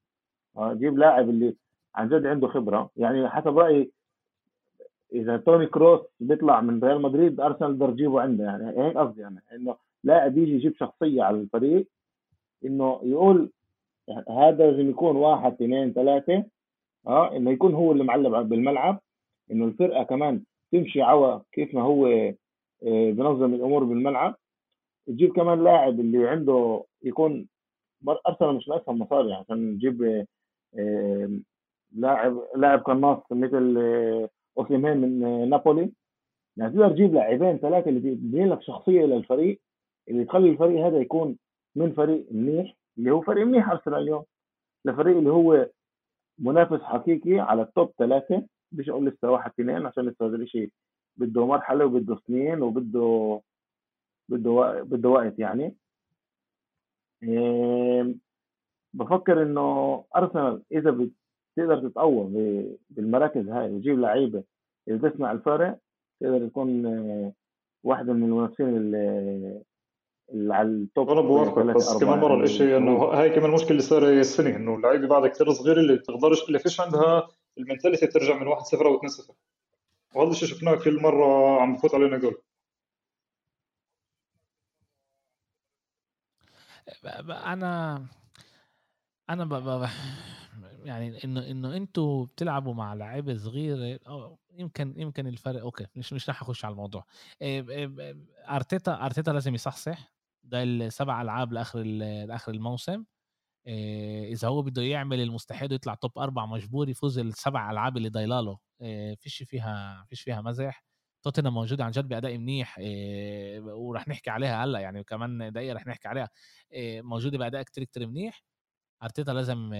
آه، جيب لاعب اللي عن جد عنده خبرة. يعني حسب رأيي إذا توني كروس بيطلع من ريال مدريد أرسنال بده يجيبه عنده. يعني هيك قصدي يعني إنه لاعب يجي يجيب شخصية على الفريق إنه يقول هذا لازم يكون واحد اثنين ثلاثة آه إنه يكون هو اللي معلم بالملعب إنه الفرقة كمان تمشي عوا كيف ما هو آه، بنظم الأمور بالملعب. تجيب كمان لاعب اللي عنده يكون أرسنال مش ناقصها مصاري يعني عشان نجيب آه، لاعب لاعب قناص مثل آه، أوسيمين من آه، نابولي. يعني تقدر تجيب لاعبين ثلاثة اللي بيبني لك شخصية للفريق اللي تخلي الفريق هذا يكون من فريق منيح اللي هو فريق منيح أرسنال اليوم. لفريق اللي هو منافس حقيقي على التوب ثلاثة مش أقول لسه واحد اثنين عشان لسه هذا الشيء بده مرحلة وبده سنين وبده بده بده وقت يعني. بفكر إنه أرسنال إذا بتقدر تتقوى بالمراكز هاي وتجيب لعيبة. اللي تصنع الفرق تقدر تكون آه، واحدة من المنافسين اللي على التوب أنا بوافقك بس كمان مرة الشيء إنه هاي كمان المشكلة اللي صار السنة إنه اللعيبة بعدها كثير صغيرة اللي بتقدرش اللي فيش عندها المنتاليتي ترجع من 1-0 أو 2-0 وهذا الشيء شفناه كل مرة عم بفوت علينا جول. أنا أنا ب... ب... يعني إنه إنه أنتوا بتلعبوا مع لعيبة صغيرة أو يمكن يمكن الفرق okay مش مش رح أخش على الموضوع. أرتيتا أرتيتا لازم يصحصح. ده السبع ألعاب لآخر لآخر الموسم. إذا هو بده يعمل المستحيل ويطلع top أربع مجبور يفوز السبع ألعاب اللي ضايلاله فيش فيها فيش فيها مزح. توتنهام موجوده عن جد بأداء منيح. ورح نحكي عليها هلأ يعني كمان دقيقة رح نحكي عليها. موجودة بأداء كتير كتير منيح. أرتيتا لازم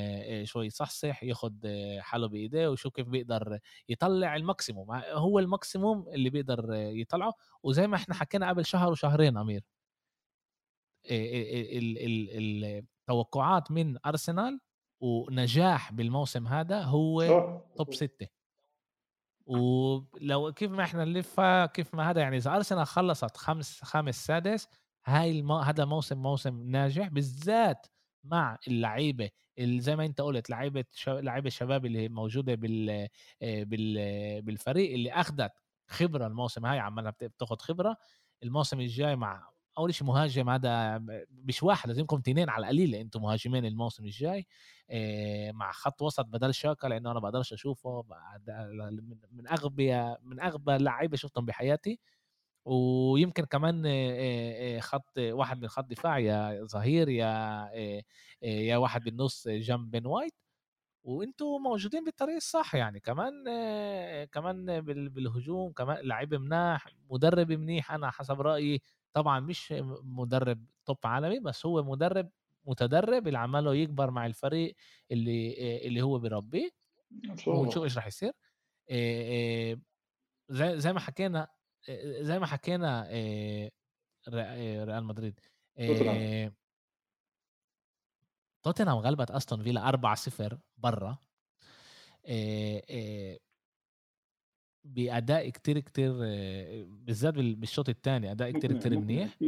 شوي يصحصح ياخد حاله بإيديه ويشوف كيف بيقدر يطلع ال maximum. هو ال maximum اللي بيقدر يطلعه. وزي ما إحنا حكينا قبل شهر وشهرين أمير. التوقعات من أرسنال ونجاح بالموسم هذا هو توب ستة. ولو كيف ما إحنا نلفها كيف ما هذا يعني إذا أرسنال خلصت خمس خامس سادس هاي. هذا موسم موسم ناجح بالذات مع اللعيبة زي ما أنت قلت لعيبة. لعيبة الشباب اللي موجودة بال... بال... بالفريق اللي اخذت خبرة الموسم هاي عمالها بتاخذ خبرة الموسم الجاي مع أول شيء مهاجم هذا مش واحد لازم يكون اثنين على القليل أنتم مهاجمين الموسم الجاي مع خط وسط بدل شاكا لأنه أنا بقدرش أشوفه من اغبى من أغبى اللعيبه شفتهم بحياتي ويمكن كمان خط واحد من خط دفاع يا ظهير يا يا واحد بالنص جنب بن وايت. وأنتم موجودين بالطريق الصح يعني. كمان كمان بالهجوم كمان لعيب مناح مدرب منيح. أنا حسب رأيي طبعا مش مدرب توب عالمي بس هو مدرب متدرب. اللي عماله يكبر مع الفريق اللي اللي هو بيربيه. ونشوف إيش راح يصير. زي زي ما حكينا زي ما حكينا ريال مدريد توتنهام غلبت أستون فيلا 4-0 برا بأداء كتير كتير بالذات بالشوط الثاني أداء كتير كتير منيح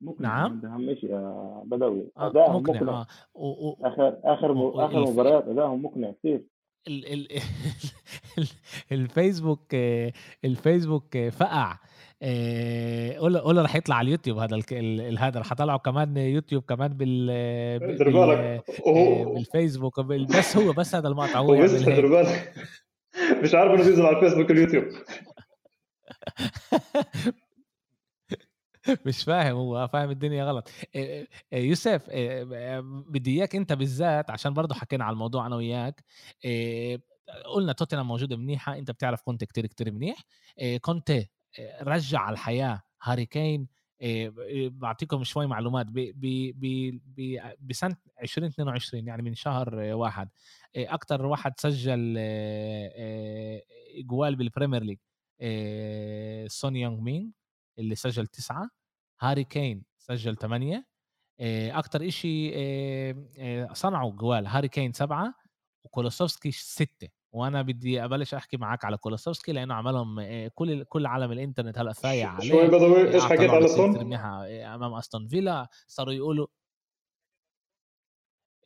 مقنع نعم ماشي يا بدوي ادائهم مقنع, مقنع. آه. و... و... آخر آخر و... آخر مباريات ادائهم مقنع كتير ال... ال... الفيسبوك الفيسبوك فقع. قول قول راح يطلع على اليوتيوب هذا. هذا راح اطلعه كمان يوتيوب كمان بال, بال... بالفيسبوك. بس هو بس هذا المقطع هو بس بالك. مش عارف إنه بينزل على الفيسبوك واليوتيوب. مش فاهم هو فاهم الدنيا غلط. يوسف بدي إياك أنت بالذات عشان برضه حكينا على الموضوع أنا وياك قلنا توتنهام موجودة منيحة أنت بتعرف كنت كتير كتير منيح. كنت رجع على الحياة. هاري كين بعطيكم شوي معلومات. بسنة 2022 يعني من شهر واحد أكثر واحد سجل جوال بال Premier League سون يونغ مين اللي سجل تسعة. هاري كين سجل ثمانية أكثر إشي صنعوا جوال هاري كين سبعة وكولوسيفسكي ستة. وأنا بدي أبلش أحكي معك على كولوسيفسكي لأنه عملهم كل كل عالم الإنترنت هلأ فايع عليه. شوي بدوي إيش حكيت على سون؟ أمام أستون فيلا. صاروا يقولوا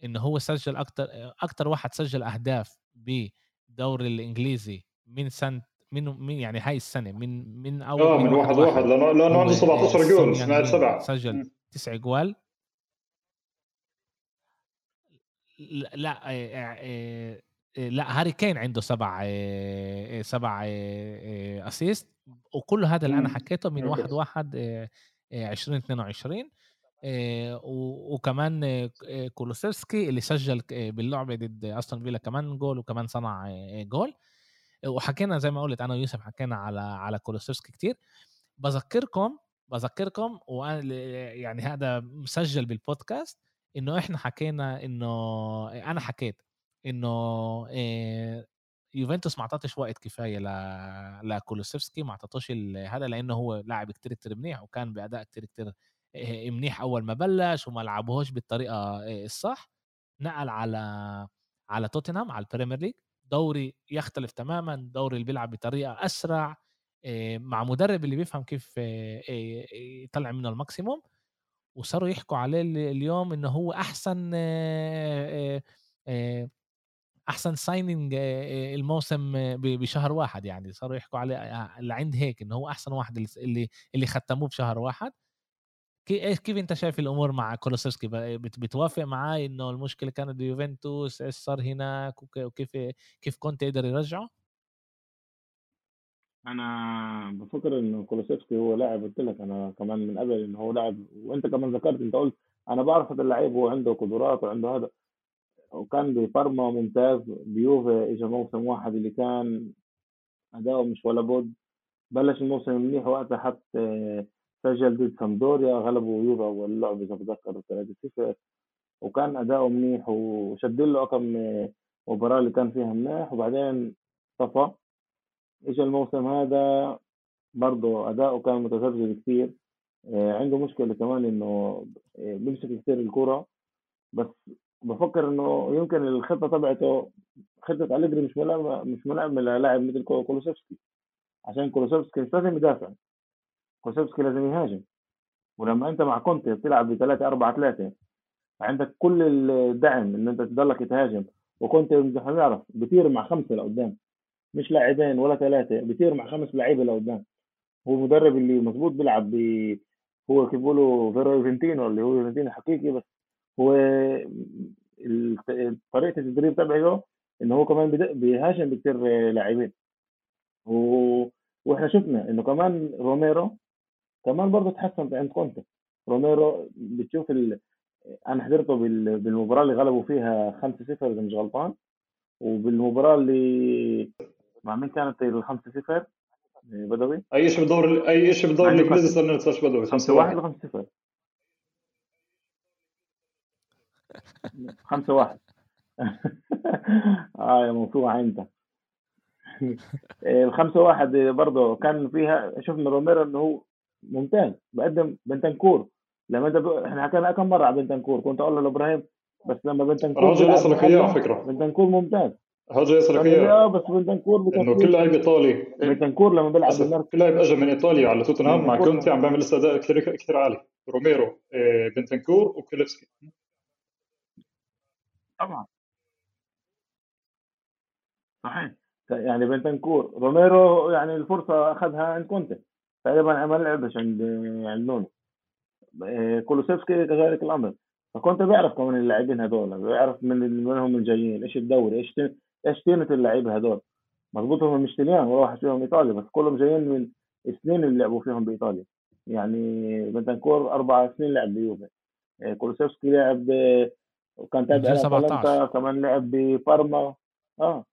إنه هو سجل أكثر أكثر واحد سجل أهداف بالدوري الإنجليزي من سنة من من يعني هاي السنة من من أول آه من واحد واحد لأنه لأنه عنده 17 جول سمعت سبعة. سجل تسع جوال. لا لا هاري كين عنده سبع سبع assist وكل هذا اللي أنا حكيته من واحد واحد 2022 وكمان كولوسيفسكي اللي سجل باللعبة ضد أستون فيلا كمان جول وكمان صنع جول. وحكينا زي ما قلت أنا ويوسف حكينا على على كولوسيفسكي كتير. بذكركم بذكركم وأنا يعني هذا مسجل بالبودكاست إنه إحنا حكينا إنه أنا حكيت إنه يوفنتوس ما أعطتش وقت كفاية ل لكولوسيفسكي ما أعطتوش هذا لأنه هو لاعب كتير كتير منيح وكان بأداء كتير كتير منيح أول ما بلش وما لعبوهوش بالطريقة الصح. نقل على على توتنهام على ال Premier League. دوري يختلف تماما دوري اللي بيلعب بطريقة أسرع مع مدرب اللي بيفهم كيف يطلع منه ال maximum. وصاروا يحكوا عليه اليوم إنه هو أحسن أحسن signing الموسم بشهر واحد يعني صاروا يحكوا عليه لعند هيك انه هو أحسن واحد اللي اللي ختموه بشهر واحد. إيش كيف أنت شايف الأمور مع كولوسيفسكي بتوافق معاي إنه المشكلة كانت بيوفنتوس إيش صار هناك وكيف كيف كنت يقدر يرجعه؟ أنا بفكر إنه كولوسيفسكي هو لاعب قلت لك أنا كمان من قبل إنه هو لاعب وأنت كمان ذكرت أنت قلت أنا بعرف هذا اللعيب هو عنده قدرات وعنده هذا. وكان بفارما ممتاز. بيوفي اجى موسم واحد اللي كان أداؤه مش ولا بد. بلش الموسم منيح وقتها حط سجل ضد سامدوريا غلبوا يوفا أول لعبه إذا بتذكر 3-0 وكان أداؤه منيح وشد له كم مباراة اللي كان فيها منيح. وبعدين طفى اجى الموسم هذا برضه أداؤه كان متذبذب كثير. آه، عنده مشكلة كمان إنه آه، بيمسك كثير الكرة. بس بفكر إنه يمكن الخطة تبعته خطة أليجري مش ملائمه مش ملائمه للاعب مثل كولوسيفسكي. عشان كولوسيفسكي مش لازم يدافع. كولوسيفسكي لازم يهاجم. ولما أنت مع كونتي بتلعب ب 3 4 3 عندك كل الدعم إن أنت تضلك تهاجم وكونتي بنعرف بيطير مع خمسة لقدام. مش لاعبين ولا ثلاثة بيطير مع خمس لعيبة لقدام. هو المدرب اللي مظبوط بيلعب ب هو كيف بيقولوا فيرو اللي هو يوفنتينو حقيقي بس هو طريقة التدريب تبعه إنه هو كمان بيهاجم بكثير لاعبين. و... وإحنا شفنا إنه كمان روميرو كمان برضه تحسن عند كونتي. روميرو بتشوف ال... أنا حضرته بال... بالمباراة اللي غلبوا فيها 5-0 إذا مش غلطان. وبالمباراة اللي مع مين كانت ال 5-0 بدوي؟ أي شيء بدور أي شيء بدور الإنجليزي صار ننساش بدوي 5 1 ولا 5 0 5 1 آه يا موسوعة أنت. الخمسة واحد برضه كان فيها شفنا روميرو إنه هو ممتاز بقدم بنتنكور. لما انت. إحنا حكينا كم مرة على بنتنكور كنت أقول له لابراهيم بس لما بنتنكور رجل يصلك إياه على فكرة. بنتنكور ممتاز. هذا يصلك إياه. آه بس بنتنكور إنه كل لاعب إيطالي. بنتنكور لما بيلعب بالمركز كل لاعب أجى من إيطاليا على توتنهام مع كونتي عم بيعمل لسه أداء كثير كثير عالي. روميرو آه، بنتنكور وكولوسيفسكي طبعا. صحيح. يعني بنتنكور. روميرو يعني الفرصة أخذها عند كونتي تقريبا ما لعبش عند عند نونو. آه، كولوسيفسكي كذلك الأمر. فكنت بعرف كمان اللاعبين هذول. بيعرف من من هم الجايين. إيش الدوري؟ إيش إيش قيمه اللعيبه هذول؟ مضبوط هم مش طليان ولا واحد فيهم ايطالي بس كلهم جايين من السنين اللي لعبوا فيهم بإيطاليا. يعني بنتنكور أربع سنين لعب بيوفي. آه، كولوسيفسكي لعب وكان تابع كمان لعب ببارما. آه.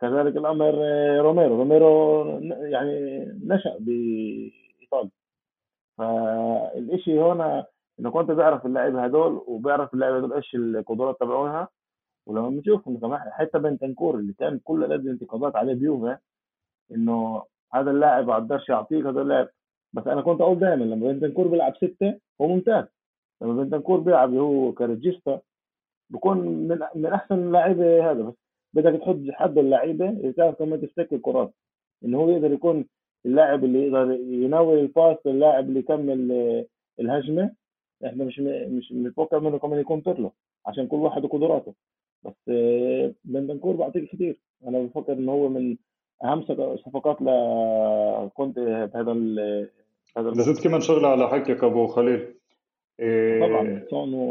كذلك الأمر آه، روميرو. روميرو يعني نشأ بإيطاليا. فالشيء هنا إنه كنت بيعرف اللعيبه هدول وبيعرف اللعيبه هدول إيش القدرات تبعونها. ولما بنشوف كمان حتى بنتنكور اللي كان كل قد انتقادات عليه بيوفا إنه هذا اللاعب ما قدرش يعطيك هذا اللاعب. بس أنا كنت أقول دائما لما بنتنكور بيلعب ستة هو ممتاز. لما بنتنكور بيلعب هو ك regista بكون من من أحسن اللعيبة هذا. بس بدك تحط حد اللعيبة تعرف كمان تفتك الكرات. إنه هو يقدر يكون اللاعب اللي يقدر يناول ال pass للاعب اللي يكمل الهجمة. إحنا مش مش متوقع منه كمان يكون طفله عشان كل واحد وقدراته. بس بندنكور بعطيك كثير أنا بفكر إنه هو من أهم صفقات ل كونتي بهذا ال هذا زدت كمان شغلة على حكيك ابو خليل. طبعا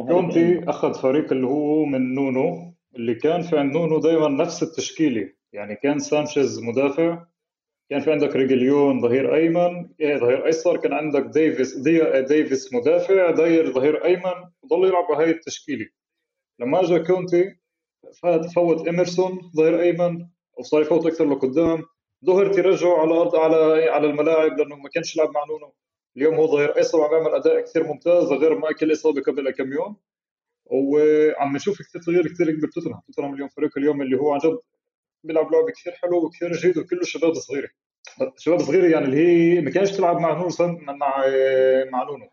كونتي أخذ فريق اللي هو من نونو اللي كان في عند نونو دائما نفس التشكيلة. يعني كان سانشيز مدافع كان في عندك ريجيلون ظهير أيمن إيه ظهير أيسر كان عندك ديفيس دي ديفيس مدافع داير ظهير أيمن وضل يلعب بهاي التشكيلة. لما اجى كونتي فات فوت إيمرسون ظهير أيمن وصار يفوت أكثر لقدام. دوهرتي رجعه على الأرض على على الملاعب لأنه ما كانش يلعب مع نونو. اليوم هو ظهير ايسر وعم يعمل أداء كثير ممتاز غير ما أكل إصابة قبل كم يوم. وعم نشوف كثير تغيير كثير كبير توتنهام. توتنهام اليوم فريق اليوم اللي هو عن جد بيلعب لعبه كثير حلو وكثير جيد وكله شباب صغيرة. شباب صغيرة يعني اللي هي ما كانش تلعب مع نونو مع مع نونو.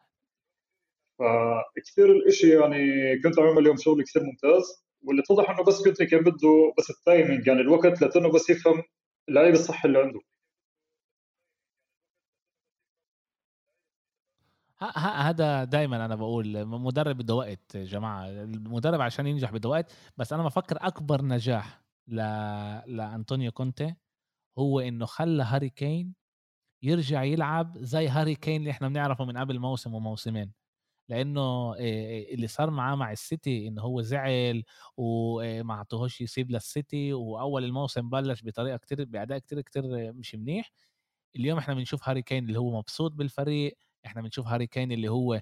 فكثير الإشي يعني كونتي عم يعمل اليوم شغل كثير ممتاز. واللي اتضح إنه بس كونتي كان بده بس ال timing يعني الوقت لأنه بس يفهم اللعيب الصح اللي عنده. هذا دائما أنا بقول مدرب بده وقت يا جماعة. المدرب عشان ينجح بده وقت بس أنا بفكر أكبر نجاح ل... لأنطونيو كونتي هو إنه خلى هاري كين يرجع يلعب زي هاري كين اللي إحنا بنعرفه من قبل موسم وموسمين. لأنه اللي صار معاه مع السيتي إنه هو زعل وما أعطوهوش يسيب للسيتي وأول الموسم بلش بطريقة كتير بأداء كتير كتير مش منيح. اليوم إحنا بنشوف هاري كين اللي هو مبسوط بالفريق إحنا بنشوف هاري كين اللي هو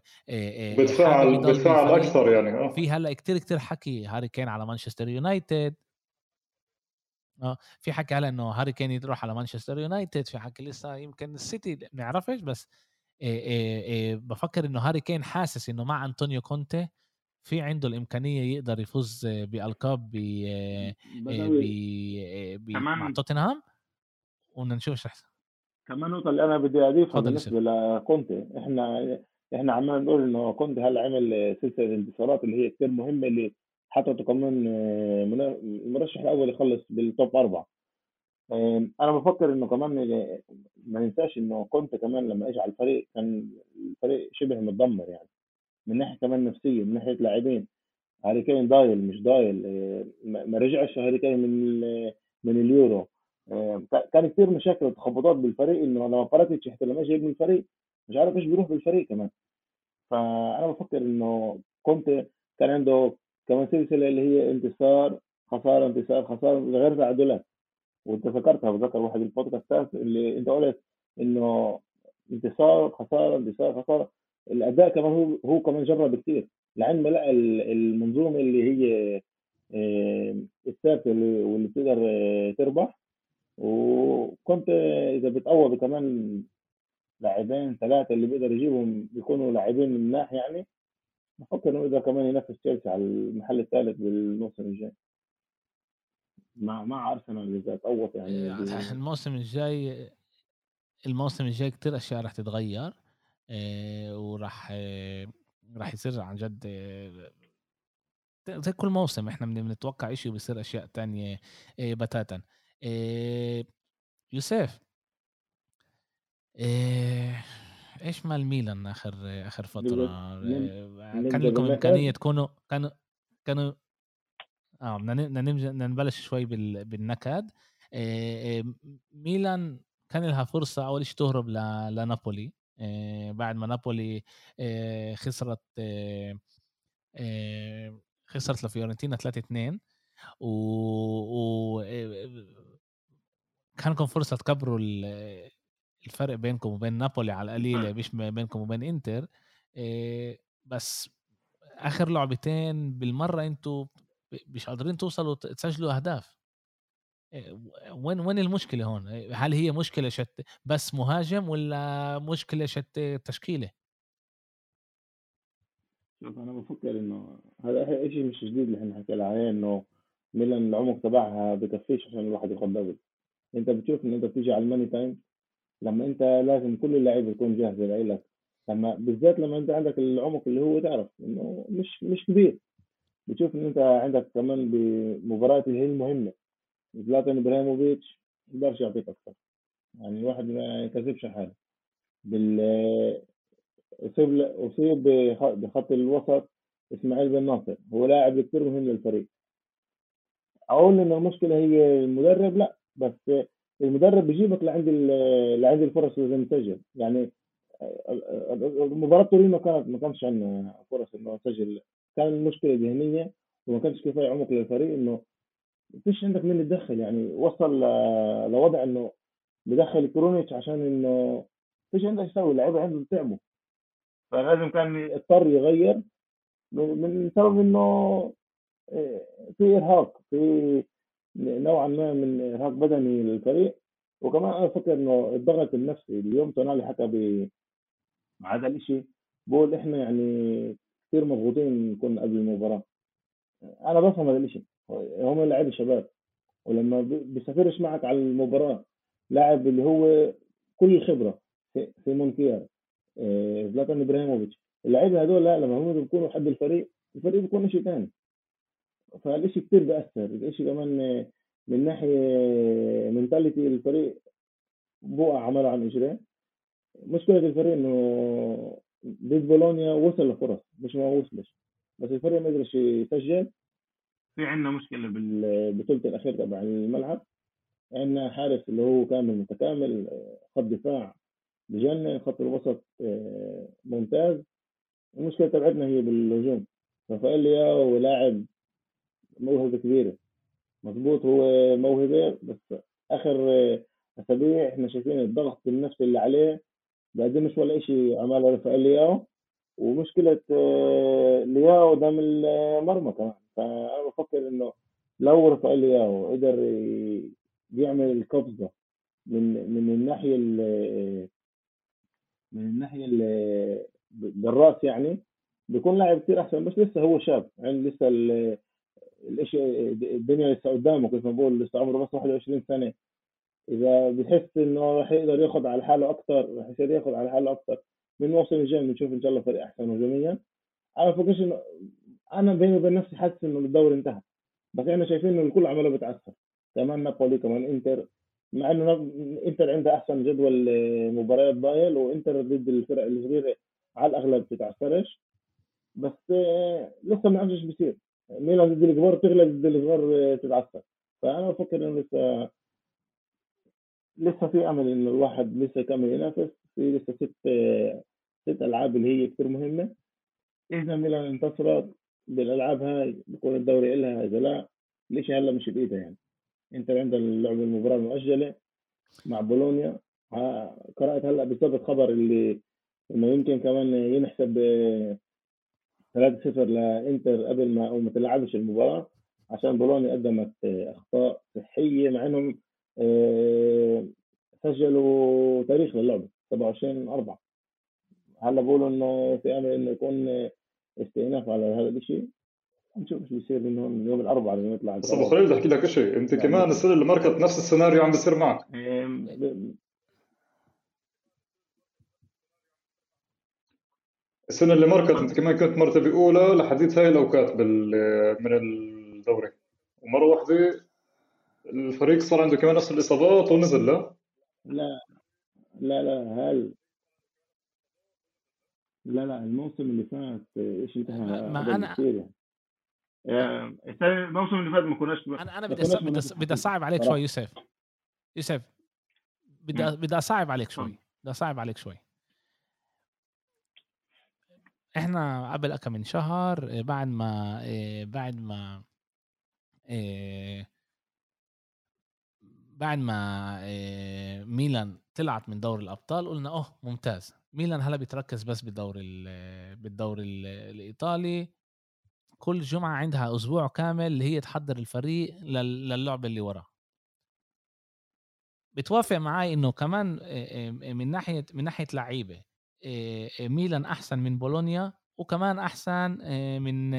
بتفاعل بتفاعل أكثر يعني آه. في هلأ كتير كتير حكي هاري كين على مانشستر يونايتد. آه في حكي هلأ إنه هاري كين يروح على مانشستر يونايتد في حكي لسه يمكن السيتي ما بنعرفش بس إيه إيه إيه بفكر إنه هاري كين حاسس إنه مع أنطونيو كونتي في عنده الإمكانية يقدر يفوز بألقاب ب مع توتنهام؟ ونشوف احسن كمان نقطة اللي أنا بدي أضيفها بالنسبة لكونتي. إحنا إحنا عمال نقول إنه كونتي هلأ عمل سلسلة انتصارات اللي هي كثير مهمة اللي حطته كمان المرشح الأول يخلص بال top أربعة. أنا بفكر إنه كمان ما ننساش إنه كونتي كمان لما اجى على الفريق كان الفريق شبه متدمر يعني. من ناحية كمان نفسية من ناحية لاعبين. هاري كين ضايل مش ضايل ما رجعش هاري كين من من اليورو. كان كثير مشاكل وتخبطات بالفريق إنه لما فرقتش حتى لما اجى من الفريق مش عارف إيش بيروح بالفريق كمان. فأنا بفكر إنه كنت كان عنده كمان سلسلة اللي هي انتصار خسارة انتصار خسارة غير تعادلات. وأنت ذكرتها وذكر واحد البودكاستات اللي أنت قلت إنه انتصار خسارة انتصار خسارة. الأداء كمان هو هو كمان جرب كثير ما لقى المنظومة اللي هي آه، الثابته واللي بتقدر آه، تربح وكنت إذا بتقوى كمان لاعبين ثلاثة اللي بيقدر يجيبهم بيكونوا لاعبين من ناحية يعني بفكر إنه إذا كمان ينافس تشيلسي على المحل الثالث بالموسم الجاي. مع مع أرسنال إذا تقوت يعني إيه، الموسم الجاي الموسم الجاي كتير أشياء رح تتغير إيه وراح راح يصير عن جد زي كل موسم إحنا بنتوقع شيء وبصير أشياء تانية إيه بتاتا. يوسف. إيه إيش مال ميلان آخر آخر فترة؟ إيه كان لكم إمكانية تكونوا كانوا كانوا آه بدنا بدنا نبلش شوي بالنكد. ميلان كان لها فرصة أول شيء تهرب لنابولي. بعد ما نابولي خسرت خسرت لفيورنتينا 3 2 و, و... كان لكم فرصة تكبروا الفرق بينكم وبين نابولي على القليله مش بينكم وبين إنتر بس آخر لعبتين بالمرة أنتم مش قادرين توصلوا تسجلوا أهداف. وين وين المشكلة هون؟ هل هي مشكلة شت بس مهاجم ولا مشكلة شت تشكيلة؟ شوف أنا بفكر إنه هذا شيء مش جديد اللي إحنا حكينا عليه إنه ميلان العمق تبعها بكفيش عشان الواحد ياخذ double انت بتشوف ان انت بتيجي على ال money time لما انت لازم كل اللعيبة تكون جاهزة لك لما بالذات لما انت عندك العمق اللي هو تعرف انه مش مش كبير. بتشوف ان انت عندك كمان بمباريات اللي هي المهمة. زلاتان إبراهيموفيتش ما يقدرش يعطيك أكثر يعني الواحد ما يكذبش حاله بال أصيب أصيب بخط الوسط إسماعيل بن ناصر. هو لاعب كثير مهم للفريق. أقول إن المشكلة هي المدرب لا بس المدرب بيجيبك لعند لعند الفرص اللي مسجل يعني مباراة تورينو كانت ما كانش عندنا فرص إنه نسجل كان المشكلة ذهنية وما كانش كفاية عمق للفريق إنه فيش عندك مين يتدخل يعني وصل لوضع إنه بدخل كرونيتش عشان إنه فيش عندك يسوي اللعيبه عندهم تعبوا. فلازم كان يضطر يغير من سبب إنه في إرهاق في نوعا ما من إرهاق بدني للفريق. وكمان أنا فكر إنه الضغط النفسي اليوم تونالي حكى ب هذا الشيء بقول إحنا يعني كثير مضغوطين كنا قبل المباراة. أنا بفهم هذا الشيء هم لعيبة شباب. ولما بيسافرش معك على المباراة لاعب اللي هو كل الخبره في, مونتيال آه، زلاتان إبراهيموفيتش. اللعيبة هذول لا لما هم بيكونوا حد الفريق الفريق بيكون شيء ثاني فالشيء كثير بأثر الشيء كمان من ناحية منتاليتي الفريق بوقع عمله عن إجريه. مشكلة الفريق إنه ضد بولونيا وصل لفرص مش ما وصلش بس الفريق ما قدرش يسجل. في عندنا مشكلة بالبطوله الأخير تبع الملعب. عندنا حارس اللي هو كامل متكامل خط دفاع بجنن خط الوسط آه، ممتاز. المشكلة تبعتنا هي بالهجوم. رافائيل لياو لاعب موهبة كبيرة. مظبوط هو موهبة بس آخر أسابيع إحنا شايفين الضغط النفسي اللي عليه بقدمش ولا شيء عمله رافائيل لياو ومشكلة آه، لياو قدام المرمى كمان. فأنا بفكر إنه لو رافائيل لياو قدر يعمل القفزه من من الناحية من الناحية بالرأس يعني بيكون لاعب كثير أحسن بس لسه هو شاب يعني لسه الإشي الدنيا لسه قدامه كيف ما بقول لسه عمره بس 21 سنة. إذا بحس إنه راح يقدر ياخذ على حاله أكثر راح يصير ياخذ على حاله أكثر من الموسم الجاي بنشوف إن شاء الله فريق أحسن هجوميا أنا بفكرش إنه أنا بيني وبين نفسي حاسس إنه الدوري انتهى. بس إحنا شايفين إنه الكل عماله بتاثر كمان نابولي كمان إنتر. مع إنه إنتر عنده أحسن جدول مباريات ضايل وإنتر ضد الفرق الصغيرة على الأغلب بتتعثرش بس لسه ما نعرفش إيش بيصير. ميلان ضد الكبار تغلب ضد الصغار تتعثر. فأنا بفكر إنه لسه لسه في أمل إنه الواحد لسه يكمل ينافس. في لسه ست ست ألعاب اللي هي كثير مهمة. اذا ميلان انتصرت بالألعاب هاي بكون الدوري إلها إذا لا ليش هلا مش بإيدها يعني؟ انت عندك اللعبة المباراة المؤجلة مع بولونيا. قرأت هلا بسبب خبر اللي إنه يمكن كمان ينحسب 3-0 لإنتر قبل ما أو ما تلعبش المباراة عشان بولونيا قدمت أخطاء صحية مع إنهم آه، سجلوا تاريخ للعبة 27 4 هلا بقولوا انه في أمل إنه يكون استئناف على هذا الشيء؟ نشوف إيش بيصير منهم يوم الأربعاء لما يطلع بس أبو خليل بدي أحكي لك شيء. أنت يعني كمان السنة اللي مركت نفس السيناريو عم بيصير معك. السنة اللي مركت انت كمان كنت مرتبه اولى لحديث هاي الأوقات من الدوري. ومرة واحدة الفريق صار عنده كمان نفس الإصابات ونزل لا؟ لا لا لا هل؟ لا لا الموسم اللي فات إيش انتهى؟ ما أنا يعني. الموسم اللي فات ما كناش أنا أنا بدي بدي أصعب عليك شوي يوسف. يوسف بدي بدي أصعب عليك شوي. بدي أصعب عليك شوي. إحنا قبل كم من شهر بعد ما بعد ما بعد ما ميلان طلعت من دوري الأبطال قلنا أوه ممتاز. ميلان هلا بيتركز بس بالدوري بالدوري الإيطالي. كل جمعة عندها أسبوع كامل اللي هي تحضر الفريق للعبه اللي وراه. بتوافق معي إنه كمان من ناحية من ناحية لعيبة ميلان أحسن من بولونيا وكمان أحسن من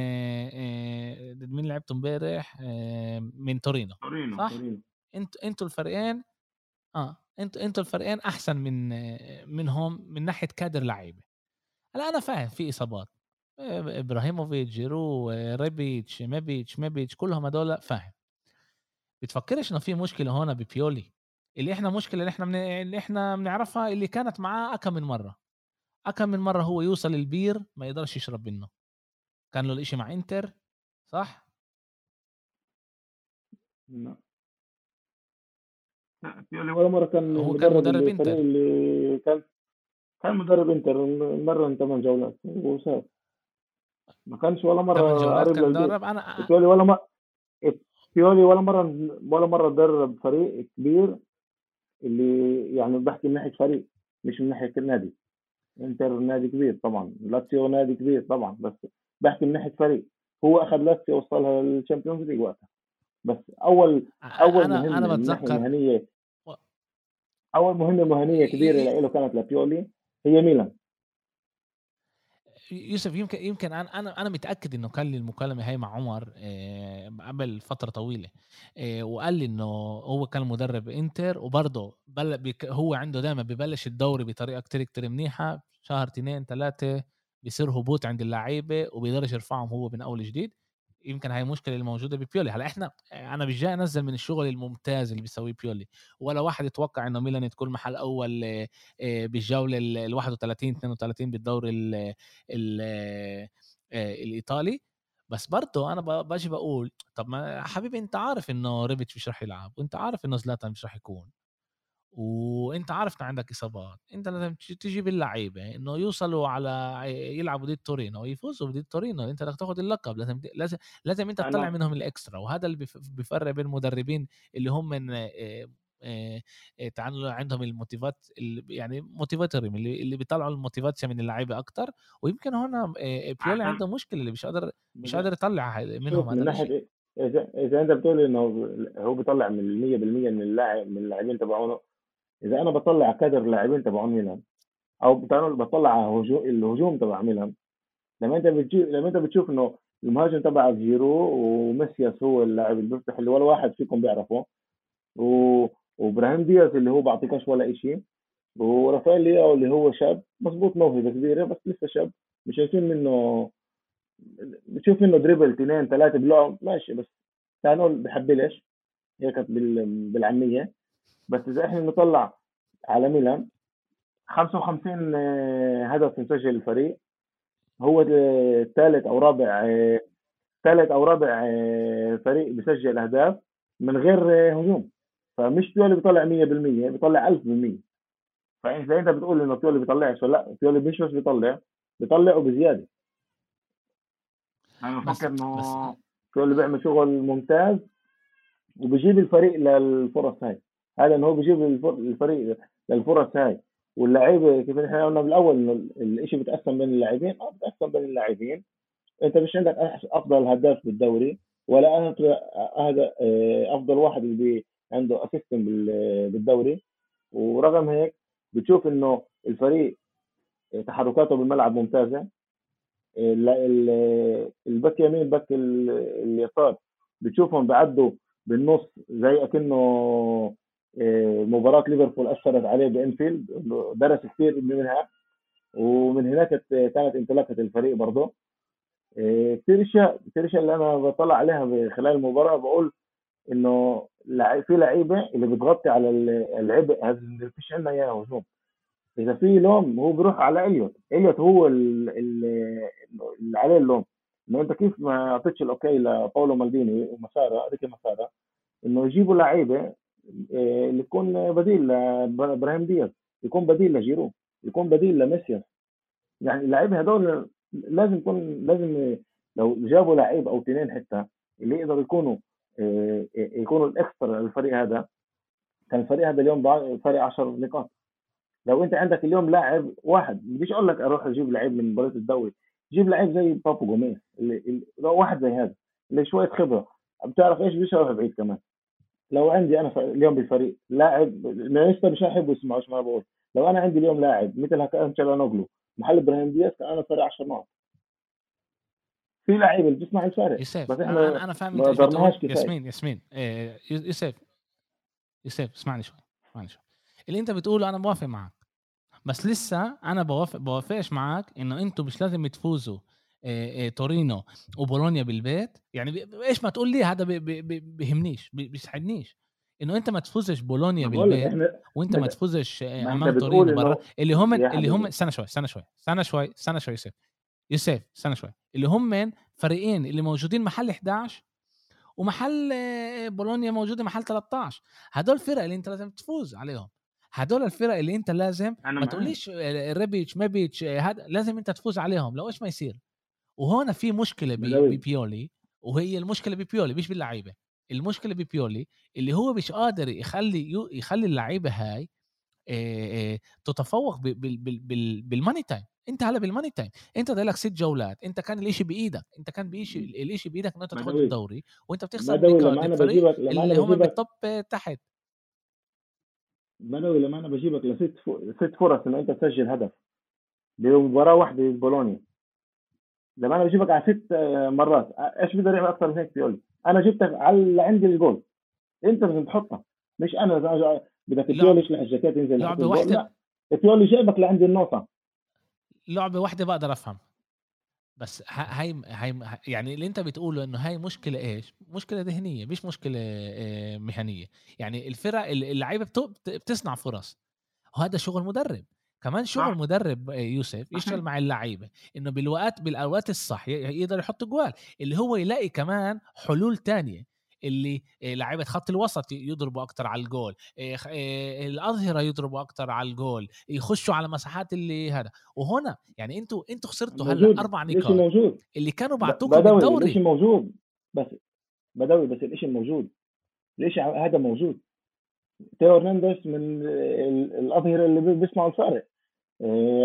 ضد مين لعبتوا امبارح؟ من تورينو تورينو صح؟ أنتوا إنتوا الفريقين آه أنتوا إنتوا الفريقين أحسن من منهم من ناحية كادر لعيبة. هلا أنا فاهم في إصابات. إبراهيموفيتش جيرو ريبيتش ميبيتش ميبيتش كلهم هدول فاهم. بتفكرش إنه في مشكلة هون ببيولي؟ اللي إحنا مشكلة اللي إحنا من... اللي إحنا بنعرفها اللي كانت معاه اكم من مرة. اكم من مرة هو يوصل البير ما يقدرش يشرب منه. كان له الإشي مع إنتر صح؟ لا بيولي ولا مرة كان هو كان مدرب إنتر. اللي كان كان مدرب إنتر مرة ثمان جولات وساب ما كانش ولا مرة جولات كان درب. أنا بيولي ولا مره بيولي ولا مرة ولا مرة درب فريق كبير اللي يعني بحكي من ناحية فريق مش من ناحية النادي. انتر نادي كبير طبعا لاتسيو نادي كبير طبعا بس بحكي من ناحية فريق. هو أخذ لاتسيو وصلها للشامبيونز ليج وقتها. بس اول اول أنا مهمة أنا بتذكر مهنيه أول مهمة مهنية كبيرة له كانت لبيولي هي ميلان. يوسف يمكن يمكن أنا أنا متأكد إنه كان لي المكالمة هاي مع عمر آه، قبل فترة طويلة آه، وقال لي إنه هو كان مدرب إنتر وبرضه هو عنده دائما ببلش الدوري بطريقة كتير كتير منيحة شهر اثنين ثلاثة بيصير هبوط عند اللعيبة وبيقدرش يرفعهم هو من أول جديد. يمكن هاي المشكلة اللي موجوده ببيولي هلأ إحنا أنا مش جاي أنزل من الشغل الممتاز اللي بيسويه بيولي ولا واحد يتوقع إنه ميلان تكون محل أول بالجولة ال 31 32 بالدوري ال ال الإيطالي. بس برضه أنا باجي بقول طب ما حبيبي أنت عارف إنه ريبيتش مش راح يلعب وأنت عارف إنه زلاتان مش راح يكون. وأنت عارف انه عندك إصابات أنت لازم تجيب اللعيبة إنه يوصلوا على يلعبوا ضد تورينو ويفوزوا ضد تورينو أنت بدك تاخذ اللقب لازم لازم لازم أنت تطلع منهم ال extra وهذا اللي بيفرق بين المدربين اللي هم من تعالوا عندهم الموتيفات يعني موتيفاتوري اللي اللي بيطلعوا الموتيفاتيا من اللعيبة أكثر ويمكن هنا بيولي عنده مشكلة اللي مش قادر مش قادر يطلع منهم من ناحية إذا إذا أنت بتقول إنه هو بيطلع من 100% من اللاعب من اللاعبين تبعونه إذا أنا بطلع كادر اللاعبين تبعون ميلان أو بطلع الهجوم تبع ميلان. لما أنت بتجي لما أنت بتشوف إنه المهاجم تبع جيرو وميسياس هو اللاعب اللي بيفتح اللي ولا واحد فيكم بيعرفه و... وإبراهيم دياز اللي هو بعطيكش ولا شيء ورافائيل لياو اللي هو شاب مضبوط موهبه كبيرة بس لسه شاب. مش شايفين منه بتشوف منه dribble اثنين ثلاثة بلعب ماشي بس كانوا بحبلش هيك بالعامية. بس إذا إحنا نطلع على ميلان 55 آه، هدف مسجل الفريق. هو ثالث أو رابع ثالث أو رابع آه، فريق بسجل أهداف من غير آه، هجوم. فمش بيولي بيطلع 100% بيطلع 1000% فاذا أنت بتقول إنه بيولي بيطلعش لا بيولي مش بس بيطلع بيطلع وبزياده أنا بفكر إنه بيولي بيعمل شغل ممتاز وبيجيب الفريق للفرص هاي. هذا إنه هو بيجيب الفريق للفرص هاي. واللعيبه كيف إحنا قلنا بالأول إنه الشيء بتقسم بين اللاعبين؟ آه بتقسم بين اللاعبين. أنت مش عندك أفضل هداف بالدوري ولا هذا آه، أفضل واحد اللي عنده assist بالدوري. ورغم هيك بتشوف إنه الفريق تحركاته بالملعب ممتازة. الباك يمين الباك اليسار بتشوفهم بعدوا بالنص زي أكنه مباراة ليفربول أثرت عليه بإنفيلد درس كثير منها ومن هناك كانت انطلاقة الفريق برضه. آه، كثير أشياء كثير أشياء اللي أنا بطلع عليها خلال المباراة. بقول إنه في لعيبة اللي بتغطي على العبء هذا اللي فيش عندنا إياه هجوم. إذا في لوم هو بيروح على إليوت. إليوت هو اللي عليه اللوم. إنه أنت كيف ما أعطيتش الأوكي لباولو مالديني ومسارا ريكي مسارا إنه يجيبوا لعيبة آه، اللي تكون بديل لابراهيم دياز يكون بديل لجيرو يكون بديل لميسيا يعني اللعيبه هذول لازم يكون لازم لو جابوا لعيب أو اثنين حتى اللي يقدروا يكونوا آه، يكونوا الإكسترا للفريق هذا كان الفريق هذا اليوم فارق 10 نقاط. لو أنت عندك اليوم لاعب واحد بديش أقول لك أروح أجيب لعيب من مباراة الدوري جيب لعيب زي بابو جوميز اللي, واحد زي هذا اللي شوية خبرة. بتعرف إيش؟ أروح بعيد كمان. لو عندي أنا اليوم بالفريق لاعب لسه مش هحبوا يسمعوا ما بقول. لو أنا عندي اليوم لاعب مثل هكذا تشالانوغلو محل إبراهيم دياز كان أنا فارق 10 نقط. في لعيبه اللي بتسمع الفارق يوسف بس إحنا أنا, أنا فاهم أنت ياسمين ياسمين. إيه يوسف يوسف اسمعني شوي اسمعني شوي. اللي أنت بتقوله أنا موافق معك. بس لسه أنا بوافق بوافقش معك إنه أنتم مش لازم تفوزوا. تورينو وبولونيا بالبيت يعني إيش ما تقول لي هذا بيهمنيش بيسعدنيش إنه أنت ما تفوزش بولونيا بالبيت وأنت ما تفوزش أمام تورينو برا اللي هم اللي هم استنى شوي استنى شوي استنى شوي استنى شوي يوسف يوسف استنى شوي. اللي هم فريقين اللي موجودين محل 11 ومحل بولونيا موجوده محل 13 هدول الفرق اللي أنت لازم تفوز عليهم. هدول الفرق اللي أنت لازم ما تقوليش ريبيتش ميبيتش هذا لازم أنت تفوز عليهم لو إيش ما يصير. وهنا في مشكلة ببيولي وهي المشكلة ببيولي مش باللعيبة المشكلة ببيولي اللي هو مش قادر يخلي يخلي اللعيبة هاي تتفوق بال money time انت هلا بال money time انت لك ست جولات انت كان الإشي بإيدك انت كان بيشي الإشي بإيدك انك تاخذ الدوري وانت بتخسر الفريق اللي هم بالطب تحت. بدوي لما أنا بجيبك لست ست فرص انه أنت تسجل هدف. بمباراه واحدة بولونيا لما أنا بجيبك على ست مرات إيش بقدر يعمل أكثر من هيك بيقول أنا جبتك على عندي الجول. أنت لازم تحطها. مش أنا بدك بيولي يشلح الجاكيت ينزل. لعبة واحدة. بيولي جايبك لعند النقطة. لعبة واحدة بقدر أفهم. بس هاي هاي يعني اللي أنت بتقوله إنه هاي مشكلة إيش؟ مشكلة ذهنية مش مشكلة آه، مهنية، يعني الفرق اللعيبة بتصنع فرص. وهذا شغل مدرب. كمان شغل مدرب آه، يوسف يشتغل مع اللعيبة؟ إنه بالوقت بالأوقات الصح يقدر يحط جوال اللي هو يلاقي كمان حلول تانية اللي لعيبة خط الوسط يضربوا أكثر على الجول آه، آه، الأظهرة يضربوا أكثر على الجول يخشوا على مساحات اللي هذا. وهنا يعني أنتوا أنتوا خسرتوا هلأ أربع نقاط. موجود. اللي كانوا بعتوكم بالدوري الشيء موجود. بس بدوي بس الشيء موجود. ليش هذا موجود. تيو هرنانديز من الأظهرة اللي بيسمعوا الفارق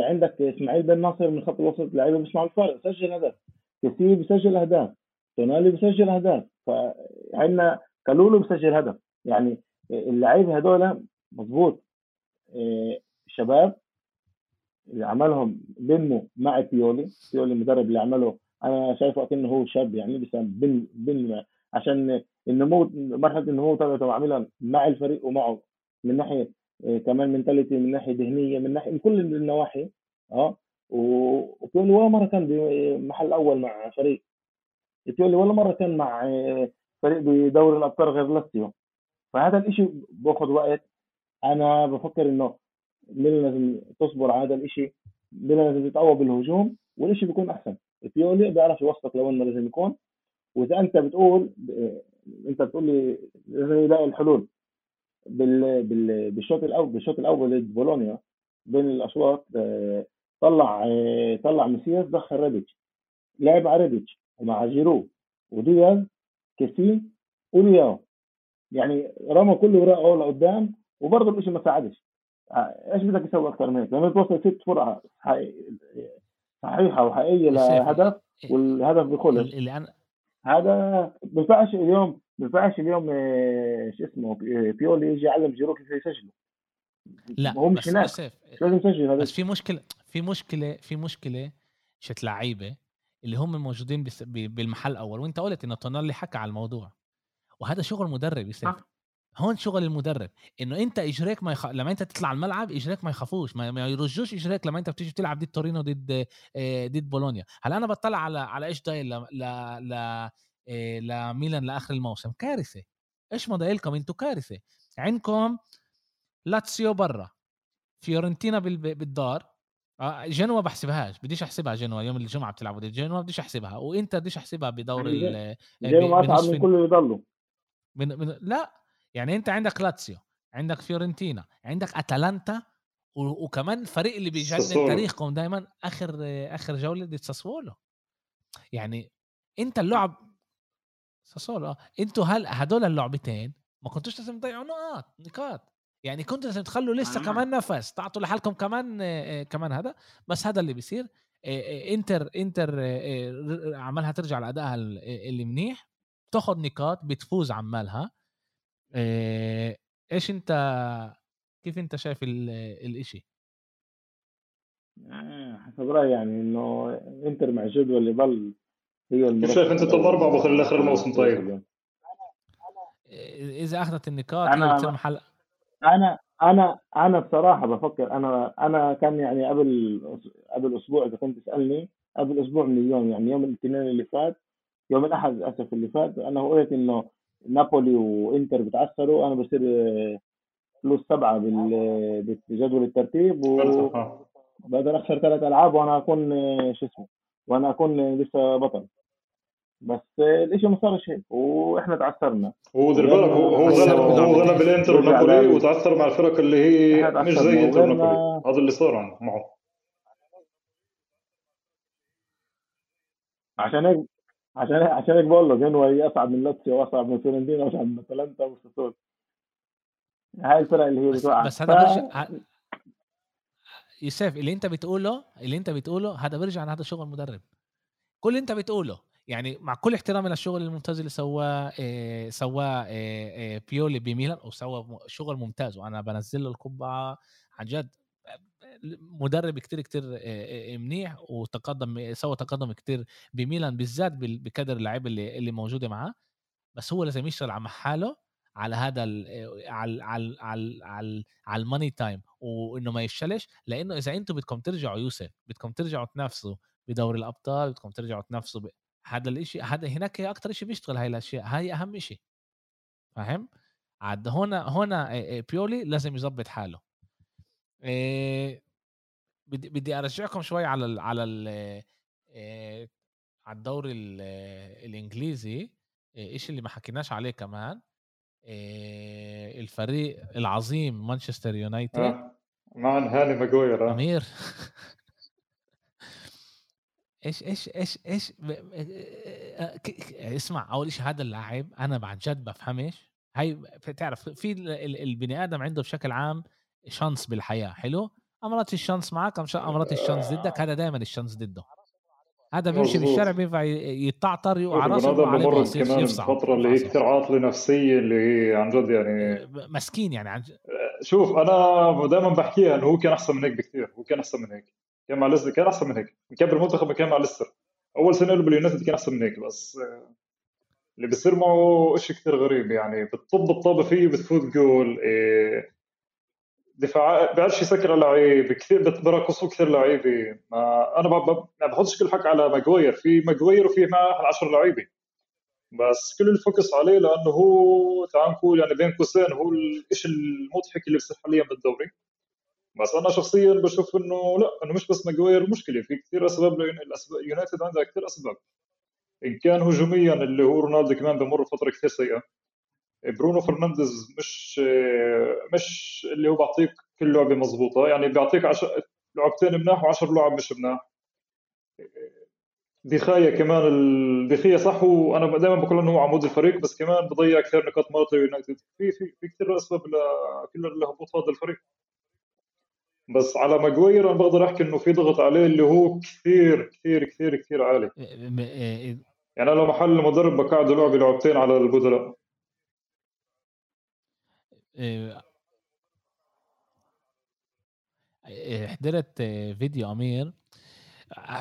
عندك إسماعيل بن ناصر من خط الوسط لعيبة بيسمعوا الفارق سجل هدف. كثير بيسجل أهداف. تونالي بيسجل أهداف. فعندنا كالولو بيسجل هدف. يعني اللعيبه هذول مضبوط آه، شباب اللي عملهم بنمو مع بيولي بيولي المدرب اللي عمله. أنا شايفه أكنه هو شاب يعني بس بن بن عشان النمو مرحلة النمو تبعته عاملها مع الفريق ومعه. من ناحية كمان منتاليتي من ناحية ذهنية من ناحية من كل النواحي آه. وبيولي ولا مرة كان بمحل أول مع فريق. بيولي ولا مرة كان مع فريق بدوري الأبطال غير لاتسيو. فهذا الإشي باخذ وقت. أنا بفكر إنه ميلان لازم تصبر على هذا الإشي. ميلان لازم يتقوى بالهجوم والإشي بيكون أحسن. بيولي بيعرف يوصلك لوين لازم يكون. وإذا أنت بتقول أنت بتقول لي لازم يلاقي الحلول. بال... بال... بالشوط الأول بالشوط الأول ضد بولونيا بين الاشواط طلع طلع مسياس دخل ريبيتش. لعب على ريبيتش ومع جيرو ودياز كيسين ولياو يعني رمى كل ورقه لقدام وبرضه الشيء ما ساعدش. إيش بدك تسوي أكثر من هيك؟ لما توصل ست فرقه صحيحة وحقيقية لهدف إيه. والهدف بيخلص. هذا ما بينفعش اليوم ما بينفعش اليوم آه، شو اسمه بيولي يجي يعلم جيرو كيف يسجله لا هو مش هناك. لازم يسجل بس في مشكلة في مشكلة في مشكلة شت لعيبة اللي هم موجودين بالمحل الأول وأنت قلت إن تونالي حكى على الموضوع وهذا شغل مدرب يصير هون شغل المدرب إنه أنت إجريك ما يخ... لما أنت تطلع الملعب إجريك ما يخافوش ما, ما يرجفوش إجريك لما أنت بتيجي تلعب ضد تورينو ضد آه، ضد بولونيا. هلأ أنا بطلع على على إيش داير ل ل ل آه، لميلان لآخر الموسم. كارثة. إيش مضايلكم أنتم كارثة. عندكم لاتسيو برا. فيورنتينا بالدار. آه جنوا بحسبهاش. بديش أحسبها جنوا. يوم الجمعة بتلعبوا ضد جنوا بديش أحسبها. وانت بديش أحسبها بدور ال جنوا أصعب من يضلوا. من, من لا. يعني أنت عندك لاتسيو عندك فيورنتينا عندك أتلانتا وكمان الفريق اللي بيجنن تاريخكم دائما آخر آخر جولة ضد ساسولو. يعني أنت اللعب ساسولو. آه. أنتوا هل هدول اللعبتين ما كنتوش لازم تضيعوا نقاط نقاط. يعني كنتوا لازم تخلوا لسه آه. كمان نفس تعطوا لحالكم كمان كمان هذا. بس هذا اللي بيصير. انتر انتر عمالها ترجع لأدائها اللي منيح. تاخذ نقاط بتفوز عمالها. إيش انت كيف انت شايف الإشي؟ آه، حسب رأيي يعني إنه إنتر مع جدول اللي ضل هي كيف شايف أنت توب أربعة بخلي آخر الموسم؟ طيب. إذا أخذت النقاط أنا محل أنا أنا أنا بصراحة بفكر أنا أنا كان يعني قبل قبل أسبوع إذا كنت تسألني قبل أسبوع من اليوم يعني يوم الاثنين اللي فات يوم الأحد للاسف اللي فات أنا قلت إنه نابولي وإنتر بتعثروا أنا بصير فلوس سبعة بجدول الترتيب وبقدر أخسر ثلاث ألعاب وأنا أكون شو اسمه وأنا أكون لسه بطل. بس الإشي ما صارش هيك وإحنا تعثرنا. هو دير بالك هو غلب هو غلب الإنتر ونابولي وتعثر مع الفرق اللي هي مش زي إنتر ونابولي هذا اللي صار معه. عشان هيك عشان عشان هيك بقول له جنوا أصعب من لاتسيو وأصعب من فيورنتينا وأصعب من أتلانتا وساسول هاي الفرق اللي هي بتوقع. بس هذا ف... برجع يوسف اللي أنت بتقوله اللي أنت بتقوله هذا برجع هذا شغل مدرب كل اللي أنت بتقوله يعني مع كل احترامي للشغل الممتاز اللي سواه إيه سواه إيه بيولي بميلان وسوى شغل ممتاز. وأنا بنزل له القبعة عن جد. مدرب كتير كتير منيح وتقدم سوى تقدم كتير بميلان بالذات بكادر اللعيبه اللي اللي موجودة معاه. بس هو لازم يشتغل على حاله على هذا على على على على, على الماني تايم. وإنه ما يفشلش لأنه إذا أنتم بدكم ترجعوا يوسف بدكم ترجعوا تنافسوا بدوري الأبطال بدكم ترجعوا تنافسوا هذا الإشي هذا هناك أكثر شيء بيشتغل هاي الأشياء هاي أهم شيء فاهم؟ عاد هنا هنا بيولي لازم يظبط حاله. بدي بدي أرجعكم شوي على ال على ال على الدوري الإنجليزي إيش اللي ما حكيناش عليه كمان. الفريق العظيم مانشستر يونايتد. آه. مع هاني ماجوير آه. أمير. إيش إيش إيش إيش اسمع أول شيء هذا اللاعب أنا بعد جد بفهمش هاي تعرف في البني آدم عنده بشكل عام chance بالحياة حلو؟ أمرات ال chance معك أمرات ال chance ضدك هذا دائما ال chance ضده. هذا بيمشي بالشارع بينفع يتعثر يقع راسه بمر كمان الفترة اللي هي كثير عاطلة نفسية اللي هي عن جد يعني مسكين يعني عن جد. شوف أنا دائما بحكيها إنه هو كان أحسن من هيك بكثير هو كان أحسن من هيك. كان مع ليستر كان أحسن من هيك. كان بالمنتخب كان مع ليستر. أول سنة له باليونايتد كان أحسن من هيك بس اللي بيصير معه شيء كثير غريب يعني. بتطب الطابه فيه بتفوت جول إيه دفاع بيعرفش يسكر لعيب كثير بيرقصوا كثير لعيبة. ما أنا ما بحطش كل الحق على ماجوير في ماجوير وفي معه 10 لعيبة. بس كل ال focus عليه لأنه هو تعال نقول يعني بين قوسين هو الشيء المضحك اللي بصير حاليا بالدوري. بس أنا شخصيا بشوف إنه لا إنه مش بس ماجوير مشكلة في كثير أسباب اليونايتد عندها كثير أسباب. إن كان هجوميا اللي هو رونالدو كمان بمر فتره كثير سيئة برونو فرنانديز مش مش اللي هو بيعطيك كل لعبة مضبوطة يعني بيعطيك عش... لعبتين مناح و10 لعب مش مناح. دخايا كمان الدخية صح وأنا دائما بقول إنه هو عمود الفريق بس كمان بضيع كثير نقاط مرات يونايتد. في في في كثير أسباب لكل الهبوط هذا الفريق. بس على ماجوير أنا بقدر أحكي إنه في ضغط عليه اللي هو كثير كثير كثير كثير عالي. يعني لو محل المدرب بقعده لعبه لعبتين على البدلاء حضرت فيديو أمير.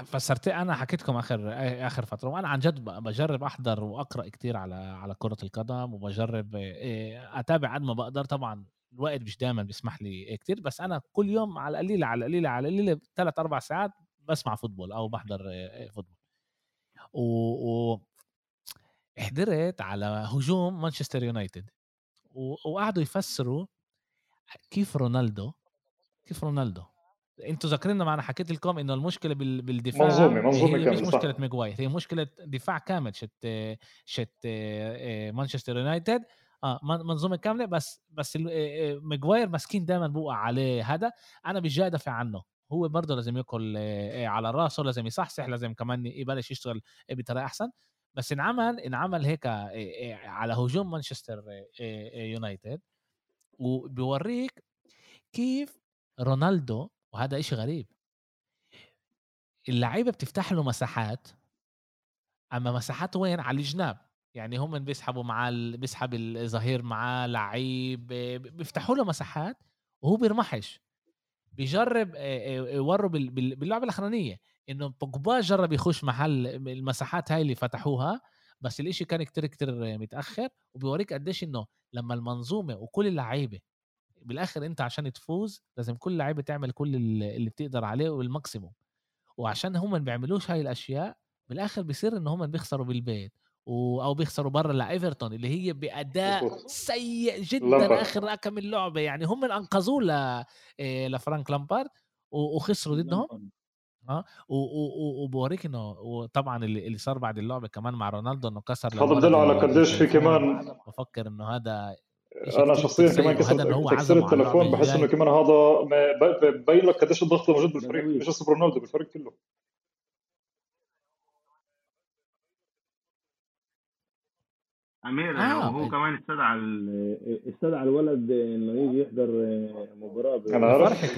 فسرت أنا حكيت لكم آخر آخر فترة وأنا عن جد بجرب أحضر وأقرأ كتير على على كرة القدم وبجرب أتابع قد ما بقدر. طبعا الوقت مش دائما بيسمح لي كتير بس أنا كل يوم على القليلة على القليلة على القليلة ثلاث أربع ساعات بسمع football أو بحضر football. و, و... حضرت على هجوم مانشستر يونايتد. وقعدوا يفسروا كيف رونالدو كيف رونالدو؟ أنتوا ذاكرين ما أنا حكيت لكم إنه المشكلة بالدفاع منظومة منظومة هي مش مشكلة ميغواير هي مشكلة دفاع كامل شت شت مانشستر يونايتد. آه منظومة كاملة بس بس ميغواير مسكين دائما بوقع عليه. هذا أنا مش جاي أدافع عنه. هو برضه لازم يأكل على راسه لازم يصحصح لازم كمان يبلش يشتغل بطريقة أحسن. بس انعمل انعمل هيك على هجوم مانشستر يونايتد. وبيوريك كيف رونالدو وهذا إشي غريب اللعيبة بتفتح له مساحات. أما مساحات وين؟ على الجناب. يعني هم بيسحبوا مع ال... بيسحب الظهير معاه لعيب بيفتحوا له مساحات وهو بيرمحش. بيجرب يوروا باللعبة الأخرانية. إنه بوجبا جرب يخش محل المساحات هاي اللي فتحوها بس الإشي كان كتير كتير متأخر. وبيوريك قديش إنه لما المنظومة وكل اللعيبة بالآخر أنت عشان تفوز لازم كل لعيبة تعمل كل اللي بتقدر عليه والماكسيموم. وعشان هم ما بيعملوش هاي الأشياء بالآخر بيصير ان هم بيخسروا بالبيت. و... أو بيخسروا برا لإيفرتون اللي هي بأداء سيء جدا آخر كم اللعبة. يعني هم اللي أنقذوه ل... لفرانك لامبارد وخسروا ضدهم. آه وبوريك إنه وطبعا اللي, اللي صار بعد اللعبة كمان مع رونالدو إنه كسر هذا بدل على قديش في كمان. بفكر إنه هذا أنا شخصيا كمان كسرت كسر التلفون بحس إنه كمان هذا ببين لك قديش الضغط موجود بالفريق مش بس رونالدو بالفريق كله. أمير آه. هو كمان استدعى استدعى الولد إنه يجي يحضر مباراة أنا عارف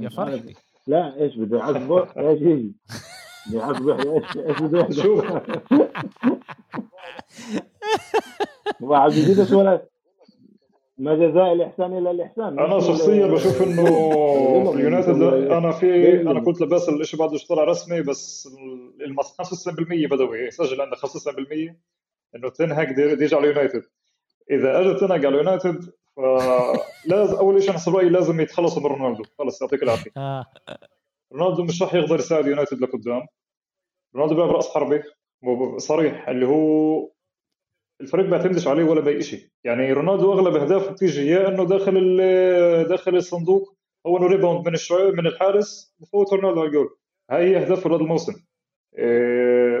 يا فرحتي لا إيش بده؟ يعصبه إيش يجي؟ يعصبه إيش إيش بده؟ شوف. وعم يزيدش ولا ما جزاء الإحسان إلا الإحسان. أنا شخصيا بشوف إنه في اليونايتد أنا في أنا كنت لباس الشيء بعده طلع رسمي بس ال 95% بدوي. سجل عندك 95% إنه تنهج يجي على اليونايتد إذا اجى تنهج على اليونايتد فلازم أول شيء أنا رايي لازم يتخلصوا من رونالدو. خلص يعطيك العافية. آه. رونالدو مش راح يقدر يساعد يونايتد لقدام. رونالدو بيلعب رأس حربه صريح اللي هو الفريق بيعتمدش عليه ولا بأي شيء يعني رونالدو أغلب أهدافه بتيجي يا إنه داخل داخل الصندوق أو إنه rebound من الشوي من الحارس بفوت رونالدو على الجول. هاي هي أهدافه هذا الموسم. إيه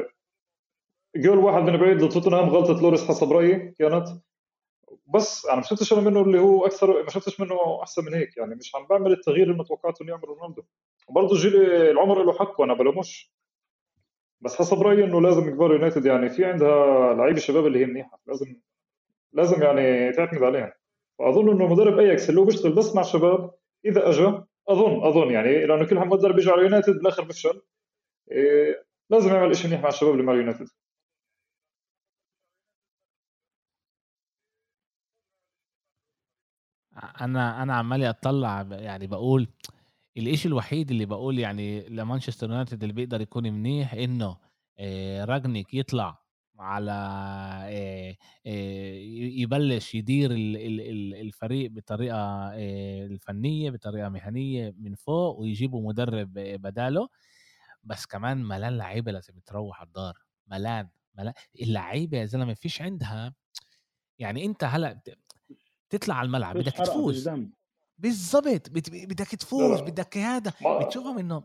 جول واحد من بعيد لتوتنهام غلطة لوريس حسب رأيي كانت. بس أنا ما شفتش أنا منه اللي هو أكثر ما شفتش منه أحسن من هيك يعني. مش عم بعمل التغيير اللي توقعته إنه يعمل رونالدو. وبرضه جيل العمر له حقه أنا بلومش بس حسب رأيي إنه لازم كبار يونايتد يعني. في عندها لعيبة شباب اللي هي منيحة. لازم لازم يعني تعتمد عليها فأظن إنه مدرب أياكس اللي هو بيشتغل بس مع شباب إذا اجى اظن أظن يعني. لأنه كل مدرب بيجي على يونايتد بالاخر بفشل إيه لازم يعمل شيء منيح مع الشباب اللي مع يونايتد. أنا أنا عمالي أطلع يعني بقول الإشي الوحيد اللي بقول يعني لمانشستر يونايتد اللي بيقدر يكون منيح إنه آه، راجنيك يطلع على آه، آه، يبلش يدير الفريق بطريقة الفنية بطريقة مهنية من فوق ويجيبوا مدرب بداله. بس كمان ملان لعيبة لازم تروح الدار. ملان ملان. اللعيبة يا زلمة فيش عندها يعني أنت هلأ تطلع على الملعب بدك تفوز. بالضبط بدك تفوز بدك هذا. بتشوفهم إنه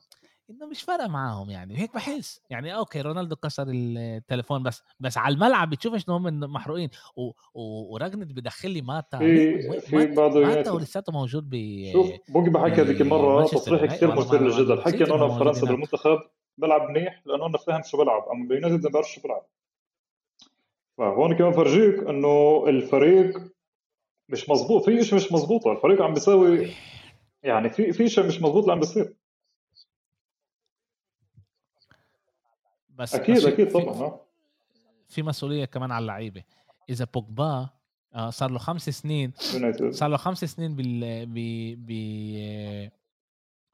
إنه مش فارقة معاهم يعني هيك بحس. يعني okay رونالدو كسر التليفون بس بس على الملعب بتشوف إنه هم محروقين. وراجنت بدخل لي ماتا. في في بعض ماتا ولساته موجود ب شوف بوجبا بحكي هذيك المره تصريح كثير مثير للجدل. حكي إنه أنا فرنسا بالمنتخب بلعب منيح لأنه أنا فاهم شو بلعب. أما بيونايتد ما بعرف شو بلعب. فهون كمان فرجيك إنه الفريق مش مزبوط في شيء مش مزبوط الفريق عم بيساوي يعني في في شيء مش مزبوط اللي عم بيصير. بس أكيد بس أكيد في طبعا آه. في مسؤولية كمان على اللعيبة. إذا بوجبا آه، صار له خمس سنين صار له خمس سنين بال ب ب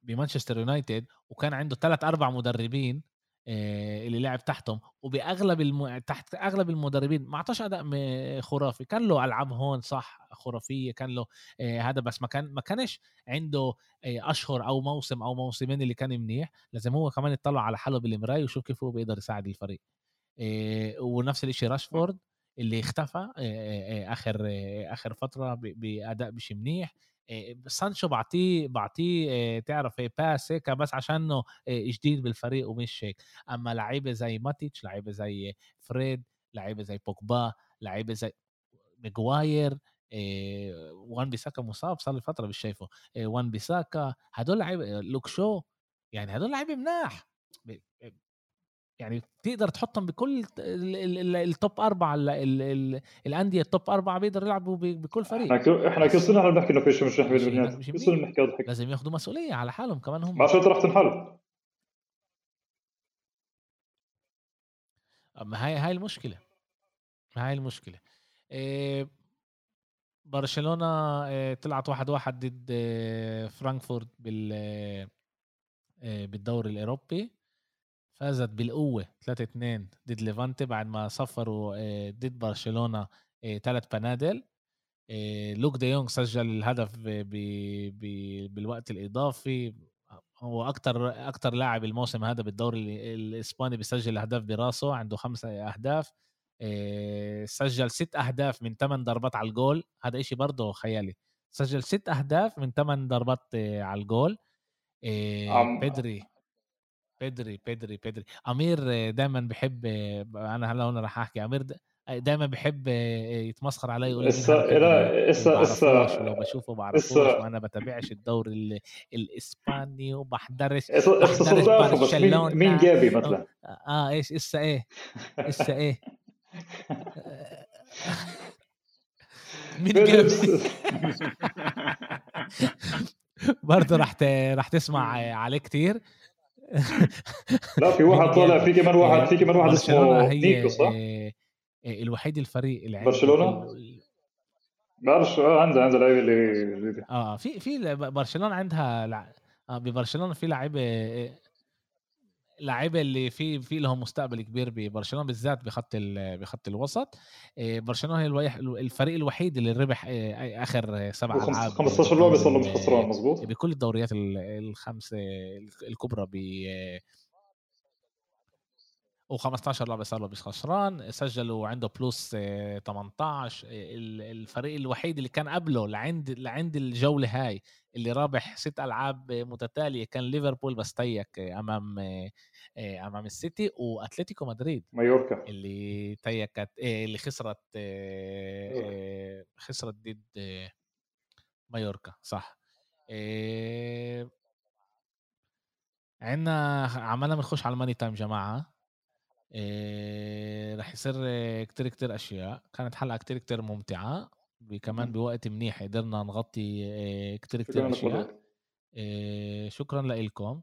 بمانشستر يونايتد وكان عنده ثلاث أربع مدربين. اللي لعب تحتهم وبأغلب الم... تحت أغلب المدربين ما أعطاش أداء خرافي. كان له ألعاب هون صح خرافية كان له آه، هذا بس ما كان ما كانش عنده آه، أشهر أو موسم أو موسمين اللي كان منيح. لازم هو كمان يطلع على حاله بالمراية ويشوف كيف هو بيقدر يساعد الفريق. ونفس الشيء راشفورد اللي اختفى آخر آخر فترة بأداء مش منيح. سانشو بعطيه بعطيه تعرف pass هيك بس عشانه جديد بالفريق ومش هيك. أما لعيبة زي ماتيتش لعيبة زي فريد لعيبة زي بوجبا لعيبة زي ماجواير وان بيساكا مصاب صار لي فترة مش شايفه. وان بيساكا هدول لعيبه look شو يعني هدول لعيبه مناح. يعني تقدر تحطهم بكل ال top أربعة الأندية ال top أربعة بيقدروا يلعبوا بكل فريق. إحنا إحنا كل سنه بنحكي إنه في شيء مش بالبنيات كل سنه بنحكي هذا الحكي. لازم ياخذوا مسؤولية على حالهم كمان هم. ما شو راح تنحل. ما هاي هاي المشكلة. هاي المشكلة. إيه برشلونة إيه طلعت واحد واحد ضد إيه فرانكفورت بال إيه بالدوري الأوروبي. فازت بالقوة 3-2 ضد ليفانتي بعد ما صفروا آه، ضد برشلونة ثلاث آه، بنادل. آه، لوك دي يونغ سجل الهدف بالوقت الإضافي. هو أكتر أكتر لاعب الموسم هذا بالدوري الإسباني بيسجل أهداف براسه عنده خمسة أهداف. سجل ست أهداف من ثمان ضربات على الجول. هذا إشي برضه خيالي. سجل ست أهداف من ثمان ضربات على الجول. بيدري بيدري بيدري بيدري أمير دايما بحب أنا هلا هون راح أحكي. أمير دايما بحب يتمسخر علي يقول لي لا اسا اسا لو بشوفه بعرفوش وأنا بتابعش الدوري الإسباني وبحضرش بحضرش برشلونة مين جابي مثلا؟ آه إيش اسا إيه اسا إيه؟ مين جابي؟ برضه رح رح تسمع عليه كتير. لا في واحد طالع في كمان واحد في كمان واحد اسمه نيكو صح؟ آه، آه، الوحيد الفريق اللي برشلونة؟ آه عندها عندها لعيبة اللي آه في في برشلونة عندها لع... آه ببرشلونة في لعيبة لعيبه اللي في في لهم مستقبل كبير ببرشلونة بالذات بخط بخط الوسط. آه، برشلونة هي الفريق الوحيد اللي ربح آخر سبع ألعاب 15 لعبة صار له مش خسران مزبوط بكل الدوريات الخمسه الكبرى ب و15 لعبة صار له مش خسران. سجلوا عنده بلس 18 الفريق الوحيد اللي كان قبله لعند لعند الجولة هاي اللي رابح ست ألعاب متتالية كان ليفربول بس تيك امام أمام السيتي وأتلتيكو مدريد. مايوركا. اللي تيكت اللي خسرت خسرت ضد مايوركا صح. عندنا عمالنا بنخش على ال money time جماعة. رح يصير كتير كتير أشياء. كانت حلقة كتير كتير ممتعة. كمان بوقت منيح قدرنا نغطي كتير كتير أشياء. شكرا لكم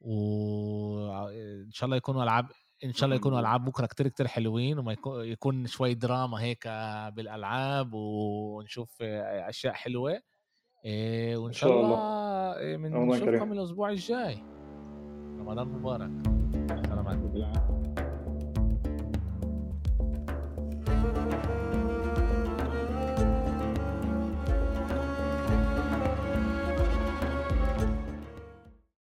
وان شاء الله يكونوا ألعاب إن شاء الله يكونوا ألعاب بكرة كتير كتير حلوين وما يكون شوي دراما هيك بالألعاب ونشوف أشياء حلوة. وإن شاء الله بنشوفكم الأسبوع الجاي. رمضان مبارك. سلامات